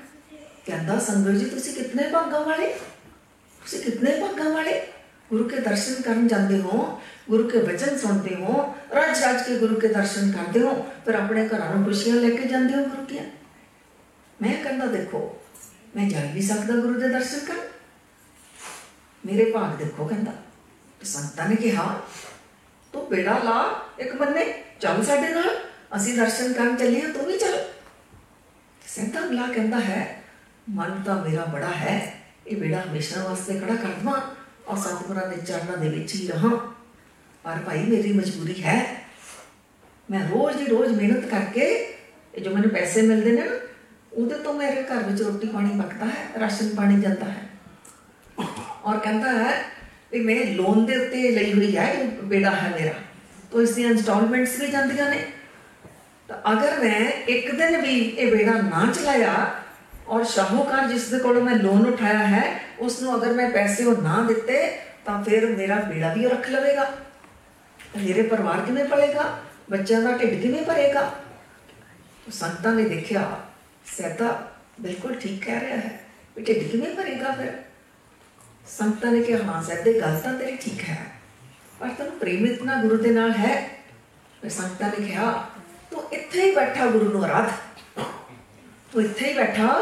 ਕਹਿੰਦਾ ਸੰਗਤ ਜੀ ਤੁਸੀਂ ਕਿਤਨੇ ਭਾਗਾਂ ਵਾਲੇ ਤੁਸੀਂ ਕਿਤਨੇ ਭਾਗਾਂ ਵਾਲੇ ਗੁਰੂ ਕੇ ਦਰਸ਼ਨ ਕਰਨ ਜਾਂਦੇ ਹੋ ਗੁਰੂ ਕੇ ਵਚਨ ਸੁਣਦੇ ਹੋ ਰੱਜ ਰੱਜ ਕੇ ਗੁਰੂ ਕੇ ਦਰਸ਼ਨ ਕਰਦੇ ਹੋ ਫਿਰ ਆਪਣੇ ਘਰਾਂ ਨੂੰ ਖੁਸ਼ੀਆਂ ਲੈ ਕੇ ਜਾਂਦੇ ਹੋ ਗੁਰੂ ਦੀਆਂ ਮੈਂ ਕਹਿੰਦਾ ਦੇਖੋ ਮੈਂ ਜਾ ਵੀ ਸਕਦਾ ਗੁਰੂ ਦੇ ਦਰਸ਼ਨ ਕਰ ਮੇਰੇ ਭਾਗ ਦੇਖੋ ਕਹਿੰਦਾ ਤੇ ਸੰਤਾਂ ਨੇ ਕਿਹਾ ਤੂੰ ਬੇੜਾ ਲਾ ਇੱਕ ਬੰਨੇ ਚੱਲ ਸਾਡੇ ਨਾਲ ਅਸੀਂ ਦਰਸ਼ਨ ਕਰਨ ਚੱਲੀਏ ਤੂੰ ਵੀ ਚੱਲ ਸੰਤਾਂ ਲਾ ਕਹਿੰਦਾ ਹੈ ਮਨ ਤਾਂ ਮੇਰਾ ਬੜਾ ਹੈ ਇਹ ਬੇੜਾ ਹਮੇਸ਼ਾ ਵਾਸਤੇ ਖੜਾ ਕਰ ਦਵਾਂ ਔਰ ਸਤਿਗੁਰਾਂ ਦੇ ਚਰਨਾਂ ਦੇ ਵਿੱਚ ਹੀ ਰਹਾਂ ਪਰ ਭਾਈ ਮੇਰੀ ਮਜਬੂਰੀ ਹੈ ਮੈਂ ਰੋਜ਼ ਦੀ ਰੋਜ਼ ਮਿਹਨਤ ਕਰਕੇ ਇਹ ਜੋ ਮੈਨੂੰ ਪੈਸੇ ਮਿਲਦੇ ਨੇ ਨਾ ਉਹਦੇ ਤੋਂ ਮੇਰੇ ਘਰ ਵਿੱਚ ਰੋਟੀ ਪਾਣੀ ਪੱਕਦਾ ਹੈ ਰਾਸ਼ਨ ਪਾਣੀ ਜਾਂਦਾ ਹੈ ਔਰ ਕਹਿੰਦਾ ਹੈ ਵੀ ਮੈਂ ਲੋਨ ਦੇ ਉੱਤੇ ਲਈ ਹੋਈ ਹੈ ਇਹ ਬੇੜਾ ਹੈ ਮੇਰਾ ਤੋਂ ਇਸ ਦੀਆਂ ਇਨਸਟਾਲਮੈਂਟਸ ਵੀ ਜਾਂਦੀਆਂ ਨੇ ਤਾਂ ਅਗਰ ਮੈਂ ਇੱਕ ਦਿਨ ਵੀ ਇਹ ਬੇੜਾ ਨਾ ਚਲਾਇਆ ਔਰ ਸ਼ਾਹੂਕਾਰ ਜਿਸ ਦੇ ਕੋਲੋਂ ਮੈਂ ਲੋਨ ਉਠਾਇਆ ਹੈ ਉਸ ਨੂੰ ਅਗਰ ਮੈਂ ਪੈਸੇ ਉਹ ਨਾ ਦਿੱਤੇ ਤਾਂ ਫਿਰ ਮੇਰਾ ਬੇੜਾ ਵੀ ਉਹ ਰੱਖ ਲਵੇਗਾ ਮੇਰੇ ਪਰਿਵਾਰ ਕਿਵੇਂ ਪਲੇਗਾ ਬੱਚਿਆਂ ਦਾ ਢਿੱਡ ਕਿਵੇਂ ਭਰੇਗਾ ਸੰਤਾਂ ਨੇ ਦੇਖਿਆ ਸੈਦਾ ਬਿਲਕੁਲ ਠੀਕ ਕਹਿ ਰਿਹਾ ਹੈ ਵੀ ਢਿੱਡ ਕਿਵੇਂ ਭਰੇਗਾ ਫਿਰ ਸੰਤਾਂ ਨੇ ਕਿਹਾ ਹਾਂ ਸੈਦੇ ਗੱਲ ਤਾਂ ਤੇਰੀ ਠੀਕ ਹੈ ਪਰ ਤੈਨੂੰ ਪ੍ਰੇਮ ਇਤਨਾ ਗੁਰੂ ਦੇ ਨਾਲ ਹੈ ਫਿਰ ਸੰਤਾਂ ਨੇ ਕਿਹਾ ਤੂੰ ਇੱਥੇ ਹੀ ਬੈਠਾ ਗੁਰੂ ਨੂੰ ਆਰਾਧ ਤੂੰ ਇੱਥੇ ਹੀ ਬੈਠਾ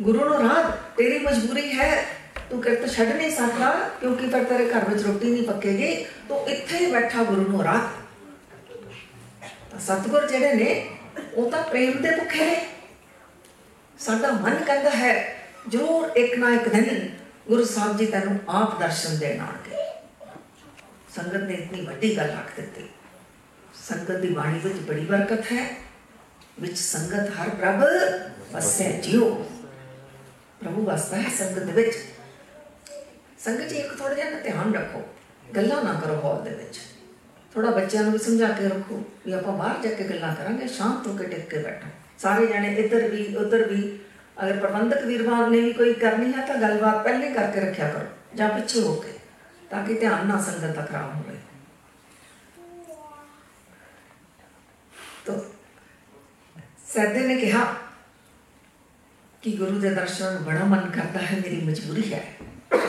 ਗੁਰੂ ਨੂੰ ਰਾਧ ਤੇਰੀ ਮਜਬੂਰੀ ਹੈ ਤੂੰ ਕਿਰਤ ਛੱਡ ਨਹੀਂ ਸਕਦਾ ਕਿਉਂਕਿ ਫਿਰ ਤੇਰੇ ਘਰ ਵਿੱਚ ਰੋਟੀ ਨਹੀਂ ਪੱਕੇਗੀ ਤੂੰ ਇੱਥੇ ਹੀ ਬੈਠਾ ਗੁਰੂ ਨੂੰ ਰਾਧ ਤਾਂ ਸਤਿਗੁਰ ਜਿਹੜੇ ਨੇ ਉਹ ਤਾਂ ਪ੍ਰੇਮ ਦੇ ਭੁੱਖੇ ਨੇ ਸਾਡਾ ਮਨ ਕਹਿੰਦਾ ਹੈ, ਜ਼ਰੂਰ ਇੱਕ ਨਾ ਇੱਕ ਦਿਨ ਗੁਰੂ ਸਾਹਿਬ ਜੀ ਤੈਨੂੰ ਆਪ ਦਰਸ਼ਨ ਦੇਣ ਆਣਗੇ ਸੰਗਤ ਨੇ ਇਤਨੀ ਵੱਡੀ ਗੱਲ ਆਖ ਦਿੱਤੀ। ਸੰਗਤ ਦੀ ਬਾਣੀ ਵਿੱਚ ਬੜੀ ਬਰਕਤ ਹੈ। ਵਿੱਚ ਸੰਗਤ ਹਰ ਪ੍ਰਭ ਵਸੈ ਜਿਉ। ਪ੍ਰਭੂ ਵਸਦਾ ਹੈ ਸੰਗਤ ਦੇ ਵਿੱਚ। ਸੰਗਤ ਜੀ ਇੱਕ ਥੋੜਾ ਜਿਹਾ ਨਾ ਧਿਆਨ ਰੱਖੋ। ਗੱਲਾਂ ਨਾ ਕਰੋ ਹਾਲ ਦੇ ਵਿੱਚ। ਥੋੜਾ ਬੱਚਿਆਂ ਨੂੰ ਵੀ ਸਮਝਾ ਕੇ ਰੱਖੋ ਵੀ ਆਪਾਂ ਬਾਹਰ ਜਾ ਕੇ ਗੱਲਾਂ ਕਰਾਂਗੇ ਸ਼ਾਂਤ ਹੋ ਕੇ ਟਿਕ ਕੇ ਬੈਠੋ। ਸਾਰੇ ਜਣੇ ਇੱਧਰ ਵੀ ਉੱਧਰ ਵੀ ਅਗਰ ਪ੍ਰਬੰਧਕ ਵੀਰਵਾਰ ਨੇ ਵੀ ਕੋਈ ਕਰਨੀ ਹੈ ਤਾਂ ਗੱਲਬਾਤ ਪਹਿਲੇ ਕਰਕੇ ਰੱਖਿਆ ਕਰੋ ਜਾਂ ਪਿੱਛੇ ਹੋ ਕੇ ਤਾਂ ਕਿ ਧਿਆਨ ਨਾ ਸੰਗਤ ਦਾ ਖਰਾਬ ਹੋਵੇ ਤੋ ਸੈਦੇ ਨੇ ਕਿਹਾ ਕਿ ਗੁਰੂ ਦੇ ਦਰਸ਼ਨ ਨੂੰ ਬੜਾ ਮਨ ਕਰਦਾ ਹੈ ਮੇਰੀ ਮਜਬੂਰੀ ਹੈ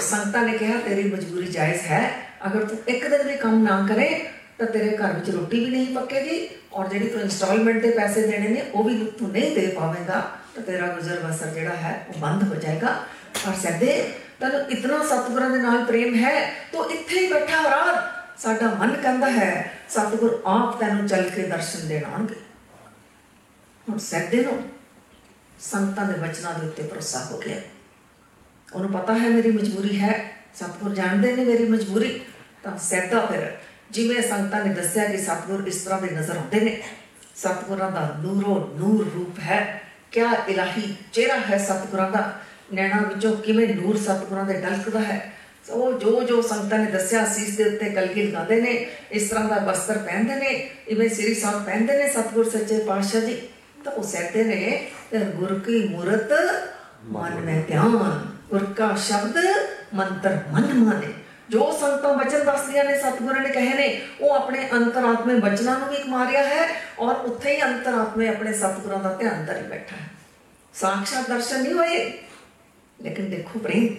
ਸੰਤਾਂ ਨੇ ਕਿਹਾ ਤੇਰੀ ਮਜਬੂਰੀ ਜਾਇਜ਼ ਹੈ ਅਗਰ ਤੂੰ ਇੱਕ ਦਿਨ ਵੀ ਕੰਮ ਨਾ ਕਰੇ ਤਾਂ ਤੇਰੇ ਘਰ ਵਿੱਚ ਰੋਟੀ ਵੀ ਨਹੀਂ ਪੱਕੇਗੀ ਔਰ ਜਿਹੜੀ ਤੂੰ ਇਨਸਟਾਲਮੈਂਟ ਦੇ ਪੈਸੇ ਦੇਣੇ ਨੇ, ਉਹ ਵੀ ਤੂੰ ਨਹੀਂ ਦੇ ਪਾਵੇਂਗਾ। ਤਾਂ ਤੇਰਾ ਗੁਜ਼ਰ ਬਸਰ ਜਿਹੜਾ ਹੈ, ਉਹ ਬੰਦ ਹੋ ਜਾਏਗਾ। ਔਰ ਸਦੇ ਤੈਨੂੰ ਇਤਨਾ ਸਤਿਗੁਰਾਂ ਦੇ ਨਾਲ ਪ੍ਰੇਮ ਹੈ, ਤੂੰ ਇੱਥੇ ਹੀ ਬੈਠਾ ਰਾਤ। ਸਾਡਾ ਮਨ ਕਹਿੰਦਾ ਹੈ, ਸਤਿਗੁਰ ਆਪ ਤੈਨੂੰ ਚੱਲ ਕੇ ਦਰਸ਼ਨ ਦੇਣ ਆਉਣਗੇ। ਹੁਣ ਸਦੇ ਨੂੰ ਸੰਤਾਂ ਦੇ ਵਚਨਾਂ ਦੇ ਉੱਤੇ ਭਰੋਸਾ ਹੋ ਗਿਆ। ਉਹਨੂੰ ਪਤਾ ਹੈ ਮੇਰੀ ਮਜਬੂਰੀ ਹੈ, ਸਤਿਗੁਰ ਜਾਣਦੇ ਨੇ ਮੇਰੀ ਮਜਬੂਰੀ। ਤਾਂ ਸੈਦਾ ਫਿਰ ਜਿਵੇਂ ਸੰਤਾਂ ਨੇ ਦੱਸਿਆ ਕਿ ਸਤਗੁਰ ਇਸ ਤਰ੍ਹਾਂ ਦੇ ਨਜ਼ਰ ਆਉਂਦੇ ਨੇ, ਸਤਗੁਰਾਂ ਦਾ ਨੂਰੋ ਨੂਰ ਰੂਪ ਹੈ। ਕਿਆ ਇਲਾਹੀ ਚਿਹਰਾ ਹੈ ਸਤਗੁਰਾਂ ਦਾ? ਨੈਣਾ ਵਿੱਚੋਂ ਕਿਵੇਂ ਨੂਰ ਸਤਗੁਰਾਂ ਦੇ ਡਲਕਦਾ ਹੈ? ਉਹ ਜੋ ਜੋ ਸੰਤਾਂ ਨੇ ਦੱਸਿਆ, ਸੀਸ ਦੇ ਉੱਤੇ ਕਲਗੀ ਲਗਾਉਂਦੇ ਨੇ, ਇਸ ਤਰ੍ਹਾਂ ਦਾ ਬਸਤਰ ਪਹਿਨਦੇ ਨੇ, ਇਵੇਂ ਸ੍ਰੀ ਸਾਹਿਬ ਪਹਿਨਦੇ ਨੇ ਸਤਗੁਰ ਸੱਚੇ ਪਾਤਸ਼ਾਹ ਜੀ। ਤਾਂ ਉਹ ਸਹਤੇ ਨੇ, ਗੁਰ ਕੀ ਮੂਰਤ ਮਨ ਮੈਂ ਧਿਆਨ, ਗੁਰ ਕਾ ਸ਼ਬਦ ਮੰਤਰ ਮਨ ਮਾਨੇ। ਜੋ ਸੰਤਾਂ ਬਚਨ ਦੱਸਦੀਆਂ ਨੇ ਸਤਿਗੁਰਾਂ ਨੇ ਕਹੇ ਨੇ ਉਹ ਆਪਣੇ ਅੰਤਰਾਤਮੇ ਬਚਨਾਂ ਨੂੰ ਵੀ ਮਾਰਿਆ ਹੈ ਔਰ ਉੱਥੇ ਹੀ ਅੰਤਰਾਤਮੇ ਆਪਣੇ ਸਤਿਗੁਰਾਂ ਦਾ ਧਿਆਨ ਧਰੀ ਬੈਠਾ ਹੈ ਸਾਖਸ਼ਾਤ ਦਰਸ਼ਨ ਨਹੀਂ ਹੋਏ ਲੇਕਿਨ ਦੇਖੋ ਪ੍ਰੇਮ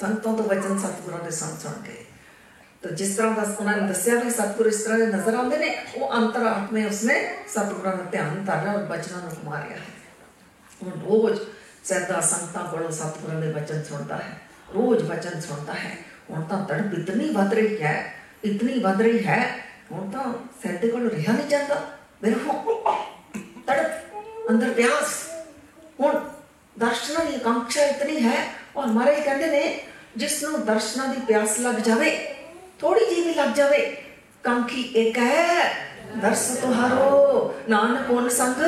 ਸੰਤਾਂ ਤੋਂ ਬਚਨ ਸਤਿਗੁਰਾਂ ਦੇ ਸੰਗ ਸੁਣ ਕੇ ਤਾਂ ਜਿਸ ਤਰ੍ਹਾਂ ਦਾ ਉਹਨਾਂ ਨੇ ਦੱਸਿਆ ਵੀ ਸਤਿਗੁਰ ਇਸ ਤਰ੍ਹਾਂ ਦੇ ਨਜ਼ਰ ਆਉਂਦੇ ਨੇ ਉਹ ਅੰਤਰਾਤਮੇ ਉਸਨੇ ਸਤਿਗੁਰਾਂ ਦਾ ਧਿਆਨ ਧਰਿਆ ਔਰ ਬਚਨਾਂ ਨੂੰ ਮਾਰਿਆ ਹੈ ਹੁਣ ਰੋਜ਼ ਸਦਾ ਸੰਤਾਂ ਕੋਲੋਂ ਸਤਿਗੁਰਾਂ ਦੇ ਬਚਨ ਸੁਣਦਾ ਹੈ ਰੋਜ਼ ਬਚਨ ਸੁਣਦਾ ਹੈ ਹੁਣ ਤਾਂ ਤੜਪ ਇਤਨੀ ਵੱਧ ਰਹੀ ਹੈ, ਇਤਨੀ ਵੱਧ ਰਹੀ ਹੈ, ਹੁਣ ਤਾਂ ਸੈਦੇ ਕੋਲ ਰਿਹਾ ਨਹੀਂ ਜਾਂਦਾ। ਮੇਰੇ ਹੋ ਤੜਪ, ਅੰਦਰ ਪਿਆਸ। ਹੁਣ ਦਰਸ਼ਨਾਂ ਦੀ ਕਾਂਖਿਆ ਇਤਨੀ ਹੈ, ਔਰ ਮਹਾਰਾਜ ਕਹਿੰਦੇ ਨੇ ਜਿਸ ਨੂੰ ਦਰਸ਼ਨਾਂ ਦੀ ਪਿਆਸ ਲੱਗ ਜਾਵੇ ਥੋੜੀ ਜਿਹੀ ਵੀ ਲੱਗ ਜਾਵੇ ਕਾਂਖੀ ਇੱਕ ਹੈ, ਦਰਸ ਤੁਹਾਰੋ, ਨਾਨਕ ਕੋਨ ਸੰਗ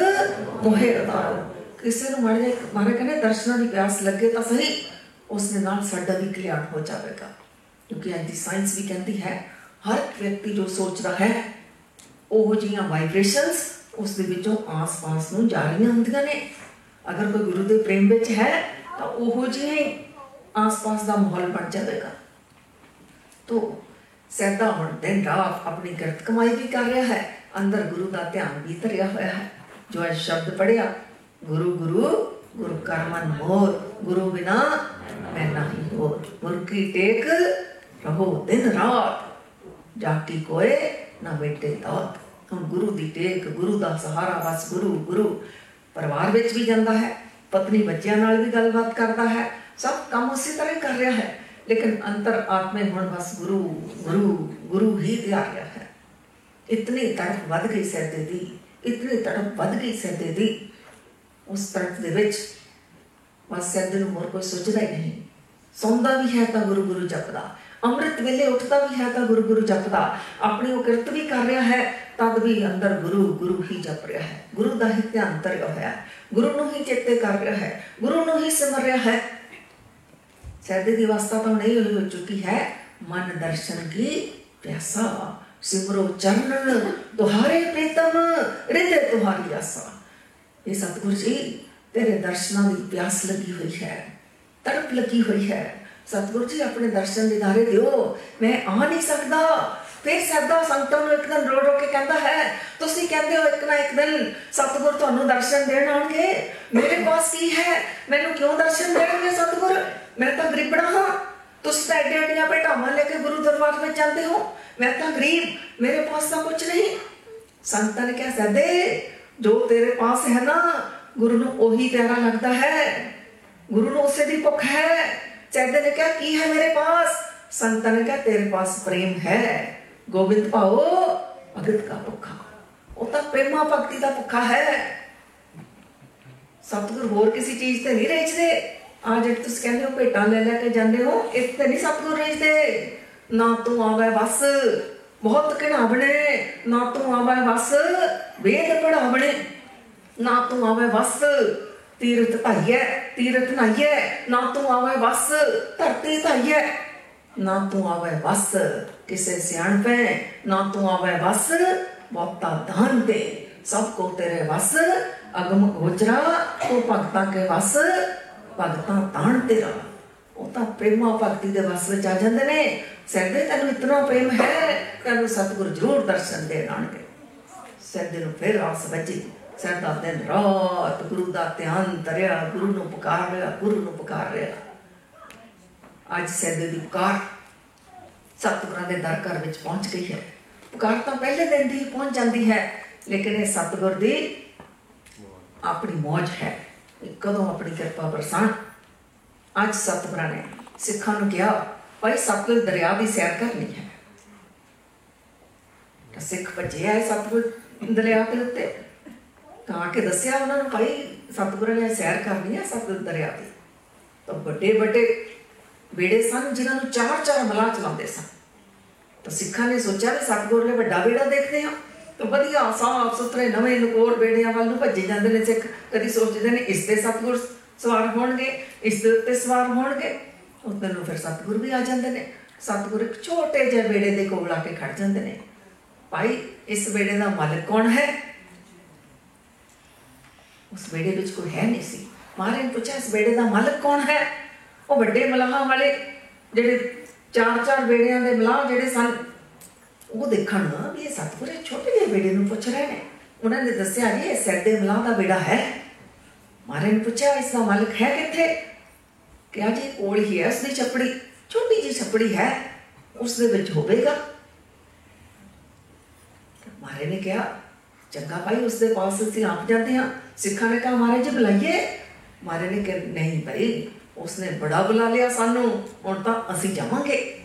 ਮੋਹਿ ਅਤਾਰੋ ਕਿਸੇ ਨੂੰ ਮਾਰੇ ਮਹਾਰਾਜ ਕਹਿੰਦੇ, ਦਰਸ਼ਨਾਂ ਦੀ ਪਿਆਸ ਲੱਗੇ ਤਾਂ ਸਹੀ ਉਸ ਦੇ ਨਾਲ ਸਾਡਾ ਵੀ ਕਲਿਆਣ ਹੋ ਜਾਵੇਗਾ। ਕਿਉਂਕਿ ਅੱਜ ਦੀ ਸਾਇੰਸ ਵੀ ਕਹਿੰਦੀ ਹੈ, ਹਰ ਵਿਅਕਤੀ ਜੋ ਸੋਚਦਾ ਹੈ, ਉਹ ਜੀਆਂ ਵਾਈਬ੍ਰੇਸ਼ਨਸ ਉਸ ਦੇ ਵਿੱਚੋਂ ਆਸ-ਪਾਸ ਨੂੰ ਜਾ ਰਹੀਆਂ ਹੁੰਦੀਆਂ ਨੇ। ਅਗਰ ਕੋਈ ਗੁਰੂ ਦੇ ਪ੍ਰੇਮ ਵਿੱਚ ਹੈ, ਤਾਂ ਉਹ ਜਿਹੇ ਆਸ-ਪਾਸ ਦਾ ਮਾਹੌਲ ਬਣ ਜਾਵੇਗਾ। ਤੋ ਸੈਦਾ ਹੁਣ ਦਿਨ ਰਾਤ ਆਪਣੀ ਕਰਤ ਕਮਾਈ ਵੀ ਕਰ ਰਿਹਾ ਹੈ, ਅੰਦਰ ਗੁਰੂ ਦਾ ਧਿਆਨ ਵੀ ਧਰਿਆ ਹੋਇਆ ਹੈ। ਜੋ ਇਹ ਸ਼ਬਦ ਪੜਿਆ ਗੁਰੂ ਗੁਰੂ ਗੁਰੂ ਕਰਮਨ ਮੋਰ, ਗੁਰੂ ਬਿਨਾ ਮੈਂ ਨਹੀਂ ਹੋਰ ਗੁਰ ਕੀ ਟੇਕ ਰਹੋ ਦਿਨ ਰਾਤ ਜਾਤੀ ਕੋਏ ਨਾ ਮਿਟੇ ਦਾਤ ਹੁਣ ਗੁਰੂ ਦੀ ਟੇਕ ਗੁਰੂ ਦਾ ਸਹਾਰਾ ਬਸ ਗੁਰੂ ਗੁਰੂ ਪਰਿਵਾਰ ਵਿੱਚ ਵੀ ਜਾਂਦਾ ਹੈ ਪਤਨੀ ਬੱਚਿਆਂ ਨਾਲ ਵੀ ਗੱਲਬਾਤ ਕਰਦਾ ਹੈ ਸਭ ਕੰਮ ਉਸੇ ਤਰ੍ਹਾਂ ਹੀ ਕਰ ਰਿਹਾ ਹੈ ਲੇਕਿਨ ਅੰਤਰ ਆਤਮੇ ਹੁਣ ਬਸ ਗੁਰੂ ਗੁਰੂ ਗੁਰੂ ਹੀ ਦਿਆ ਰਿਹਾ ਹੈ ਇਤਨੀ ਤੜਪ ਵੱਧ ਗਈ ਸੈਦੇ ਦੀ ਇਤਨੀ ਤੜਪ ਵੱਧ ਗਈ ਸੈਦੇ ਦੀ ਉਸ ਤੜਪ ਦੇ ਵਿੱਚ ਬਸ ਸੈਦੇ ਨੂੰ ਹੋਰ ਕੋਈ ਸੋਚਦਾ ਹੀ ਨਹੀਂ ਸੌਂਦਾ ਵੀ ਹੈ ਤਾਂ ਗੁਰੂ ਗੁਰੂ ਜਪਦਾ ਅੰਮ੍ਰਿਤ ਵੇਲੇ ਉੱਠਦਾ ਵੀ ਹੈ ਤਾਂ ਗੁਰੂ ਗੁਰੂ ਜਪਦਾ ਆਪਣੀ ਉਹ ਕਿਰਤ ਵੀ ਕਰ ਰਿਹਾ ਹੈ ਤਦ ਵੀ ਅੰਦਰ ਗੁਰੂ ਗੁਰੂ ਹੀ ਜਪ ਰਿਹਾ ਹੈ ਗੁਰੂ ਦਾ ਹੀ ਧਿਆਨ ਧਰਿਆ ਹੋਇਆ ਹੈ ਗੁਰੂ ਨੂੰ ਹੀ ਚੇਤੇ ਕਰ ਰਿਹਾ ਹੈ ਗੁਰੂ ਨੂੰ ਹੀ ਸਿਮਰ ਰਿਹਾ ਹੈ ਸੈਦੇ ਦੀ ਅਵਸਥਾ ਤਾਂ ਨਹੀਂ ਹੋਈ ਹੋ ਚੁੱਕੀ ਹੈ ਮਨ ਦਰਸ਼ਨ ਕੀ ਪਿਆਸਾ ਸਿਮਰੋ ਚਰਨ ਤੁਹਾਰੇ ਪ੍ਰੀਤਮ ਹਿਰਦੇ ਤੁਹਾਰੀ ਆਸਾ ਇਹ ਸਤਿਗੁਰ ਜੀ ਤੇਰੇ ਦਰਸ਼ਨਾਂ ਦੀ ਪਿਆਸ ਲੱਗੀ ਹੋਈ ਹੈ ਤੜਪ ਲੱਗੀ ਹੋਈ ਹੈ ਸਤਿਗੁਰ ਜੀ ਆਪਣੇ ਦਰਸ਼ਨ ਦਿਦਾਰੇ ਦਿਓ ਮੈਂ ਆ ਨਹੀਂ ਸਕਦਾ ਫਿਰ ਸਦਾ ਸੰਤਾਂ ਨੂੰ ਇੱਕ ਦਿਨ ਰੋ ਰੋ ਕੇ ਕਹਿੰਦਾ ਹੈ ਤੁਸੀਂ ਕਹਿੰਦੇ ਹੋ ਇੱਕ ਨਾ ਇੱਕ ਦਿਨ ਸਤਿਗੁਰ ਤੁਹਾਨੂੰ ਦਰਸ਼ਨ ਦੇਣ ਆਉਣਗੇ ਮੇਰੇ ਪਾਸ ਕੀ ਹੈ ਮੈਨੂੰ ਕਿਉਂ ਦਰਸ਼ਨ ਦੇਣਗੇ ਸਤਿਗੁਰ ਮੈਂ ਤਾਂ ਗਰੀਬੜਾ ਹਾਂ ਤੁਸੀਂ ਤਾਂ ਐਡੇ ਐਡੀਆਂ ਭੇਟਾਵਾਂ ਲੈ ਕੇ ਗੁਰੂ ਦਰਬਾਰ ਵਿੱਚ ਜਾਂਦੇ ਹੋ ਮੈਂ ਤਾਂ ਗਰੀਬ ਮੇਰੇ ਪਾਸ ਤਾਂ ਕੁਝ ਨਹੀਂ ਸੰਤਾਂ ਨੇ ਕਿਹਾ ਸਦੇ ਜੋ ਤੇਰੇ ਪਾਸ ਹੈ ਨਾ ਗੁਰੂ ਨੂੰ ਉਹੀ ਪਿਆਰਾ ਲੱਗਦਾ ਹੈ ਗੁਰੂ ਨੂੰ ਉਸੇ ਦੀ ਭੁੱਖ ਹੈ ਸਦੇ ਨੇ ਕਿਹਾ ਕੀ ਹੈ ਮੇਰੇ ਪਾਸ ਸੰਤਾਂ ਨੇ ਕਿਹਾ ਤੇਰੇ ਪਾਸ ਪ੍ਰੇਮ ਹੈ ਗੋਬਿੰਦ ਭਾਓ ਭਗਤ ਦਾ ਭੁੱਖਾ ਉਹ ਤਾਂ ਪ੍ਰੇਮਾ ਭਗਤੀ ਦਾ ਭੁੱਖਾ ਹੈ ਸਤਿਗੁਰ ਹੋਰ ਕਿਸੇ ਚੀਜ਼ ਤੇ ਨਹੀਂ ਰੇਚਦੇ ਆ ਜਿਹੜੇ ਤੁਸੀਂ ਕਹਿੰਦੇ ਹੋ ਭੇਟਾਂ ਲੈ ਲੈ ਕੇ ਜਾਂਦੇ ਹੋ ਇੱਥੇ ਨਹੀਂ ਸਤਿਗੁਰ ਰੇਚਦੇ ਨਾ ਤੂੰ ਆਵੇ ਬਸ ਬਹੁਤ ਘਣਾਵਣੇ ਨਾ ਤੂੰ ਆਵੇ ਬਸ ਵੇਦ ਪੜਾਵਣੇ ਨਾ ਤੂੰ ਆਵੇ ਬਸ ਤੀਰਥ ਧਾਈਏ ਤੀਰਥ ਨਾਈਏ ਨਾ ਤੂੰ ਆਵੇ ਬਸ ਧਰਤੀ ਧਾਈਏ ਨਾ ਤੂੰ ਆਵੇ ਬਸ ਕਿਸੇ ਸਿਆਣਪੇ ਨਾ ਤੂੰ ਆਵੇ ਬਸ ਬਹੁਤਾ ਧਨ ਦੇ ਸਭ ਕੋ ਤੇਰੇ ਵਸ ਅਗਮ ਗੋਚਰਾ ਤੂੰ ਭਗਤਾਂ ਕੇ ਵਸ ਭਗਤਾਂ ਤਾਣ ਤੇਰਾ ਉਹ ਤਾਂ ਪ੍ਰੇਮਾ ਭਗਤੀ ਦੇ ਵਸ ਵਿੱਚ ਆ ਜਾਂਦੇ ਨੇ ਸੈਦੇ ਤੈਨੂੰ ਇਤਨਾ ਪ੍ਰੇਮ ਹੈ ਤੈਨੂੰ ਸਤਿਗੁਰ ਜ਼ਰੂਰ ਦਰਸ਼ਨ ਦੇਣ ਆਣਗੇ ਸੈਦੇ ਨੂੰ ਫਿਰ ਆਸ ਵੱਜੀ ਸੈਦਾ ਦਿਨ ਰਾਤ ਗੁਰੂ ਦਾ ਧਿਆਨ ਧਰਿਆ, ਗੁਰੂ ਨੂੰ ਪੁਕਾਰ ਰਿਹਾ ਗੁਰੂ ਨੂੰ ਪੁਕਾਰ ਰਿਹਾ ਅੱਜ ਸੈਦੇ ਦੀ ਪੁਕਾਰ ਸਤਿਗੁਰਾਂ ਦੇ ਦਰ ਵਿੱਚ ਪਹੁੰਚ ਗਈ ਹੈ। ਪੁਕਾਰ ਤਾਂ ਪਹਿਲੇ ਦਿਨ ਦੀ ਪਹੁੰਚ ਜਾਂਦੀ ਹੈ, ਲੇਕਿਨ ਇਹ ਸਤਿਗੁਰ ਦੀ ਆਪਣੀ ਮੌਜ ਹੈ। ਕਦੋਂ ਆਪਣੀ ਕਿਰਪਾ ਬਰਸਾਣ? ਅੱਜ ਸਤਿਗੁਰਾਂ ਨੇ ਸਿੱਖਾਂ ਨੂੰ ਕਿਹਾ, ਭਾਈ ਸਤਿਗੁਰ ਦਰਿਆ ਦੀ ਸੈਰ ਕਰਨੀ ਹੈ। ਸਿੱਖ ਭੱਜੇ ਆਏ ਸਤਿਗੁਰ ਦਰਿਆ ਦੇ ਉੱਤੇ। ਤਾਂ ਆ ਕੇ ਦੱਸਿਆ ਉਹਨਾਂ ਨੂੰ, ਭਾਈ, ਸਤਿਗੁਰਾਂ ਨੇ ਸੈਰ ਕਰਨੀ ਹੈ ਸਤਿਗੁਰ ਦਰਿਆ ਦੀ ਤਾਂ ਵੱਡੇ ਵੱਡੇ ਬੇੜੇ ਸਨ ਜਿਨ੍ਹਾਂ ਨੂੰ ਚਾਰ ਚਾਰ ਮਲਾ ਚਲਾਉਂਦੇ ਸਨ। ਤਾਂ ਸਿੱਖਾਂ ਨੇ ਸੋਚਿਆ ਵੀ ਸਤਿਗੁਰ ਨੇ ਵੱਡਾ ਬੇੜਾ ਦੇਖਦੇ ਆ। ਤਾਂ ਵਧੀਆ, ਸਾਫ਼ ਸੁਥਰੇ ਨਵੇਂ ਨਕੋਰ ਬੇੜਿਆਂ ਵੱਲ ਨੂੰ ਭੱਜੇ ਜਾਂਦੇ ਨੇ ਸਿੱਖ। ਕਦੀ ਸੋਚਦੇ ਨੇ ਇਸ ਤੇ ਸਤਿਗੁਰ ਸਵਾਰ ਹੋਣਗੇ, ਇਸ ਦੇ ਉੱਤੇ ਸਵਾਰ ਹੋਣਗੇ। ਉਦੋਂ ਨੂੰ ਫਿਰ ਸਤਿਗੁਰ ਵੀ ਆ ਜਾਂਦੇ ਨੇ। ਸਤਿਗੁਰ ਇੱਕ ਛੋਟੇ ਜਿਹੇ ਬੇੜੇ ਦੇ ਕੋਲ ਆ ਕੇ ਖੜ ਜਾਂਦੇ ਨੇ। ਭਾਈ, ਇਸ ਬੇੜੇ ਦਾ ਮਾਲਕ ਕੌਣ ਹੈ? ਉਸ ਬੇੜੇ ਵਿੱਚ ਕੋਈ ਹੈ ਨਹੀਂ ਸੀ ਮਹਾਰਾਜ ਨੇ ਪੁੱਛਿਆ ਇਸ ਬੇੜੇ ਦਾ ਮਾਲਕ ਕੌਣ ਹੈ ਉਹ ਵੱਡੇ ਮਲਾਹਾਂ ਵਾਲੇ ਜਿਹੜੇ ਚਾਰ ਚਾਰ ਬੇੜਿਆਂ ਦੇ ਮਲਾਹ ਜਿਹੜੇ ਸਨ ਉਹ ਦੇਖਣ ਵੀ ਇਹ ਸਤਿਗੁਰ ਇਹ ਛੋਟੇ ਜਿਹੇ ਬੇੜੇ ਨੂੰ ਪੁੱਛ ਰਹੇ ਨੇ ਉਹਨਾਂ ਨੇ ਦੱਸਿਆ ਜੀ ਇਹ ਸਿਰ ਦੇ ਮਲਾਹ ਦਾ ਬੇੜਾ ਹੈ ਮਹਾਰਾਜ ਨੇ ਪੁੱਛਿਆ ਇਸ ਦਾ ਮਾਲਕ ਹੈ ਕਿੱਥੇ ਕਿਹਾ ਜੀ ਕੋਲ ਹੀ ਹੈ ਉਸਦੀ ਛਪੜੀ ਛੋਟੀ ਜਿਹੀ ਛਪੜੀ ਹੈ ਉਸ ਦੇ ਵਿੱਚ ਹੋਵੇਗਾ ਮਾਰੇ ਨੇ ਕਿਹਾ ਚੰਗਾ ਭਾਈ ਉਸ ਦੇ ਪਾਸ ਅਸੀਂ ਆਪ ਜਾਂਦੇ ਹਾਂ ਸਿੱਖਾਂ ਨੇ ਕਹਾ ਮਹਾਰਾਜ ਜੀ ਬੁਲਾਈਏ। ਮਾਰੇ ਨੇ ਕਿਹਾ, ਨਹੀਂ ਭਾਈ, ਉਸਨੇ ਬੜਾ ਬੁਲਾ ਲਿਆ ਸਾਨੂੰ, ਹੁਣ ਤਾਂ ਅਸੀਂ ਜਾਵਾਂਗੇ।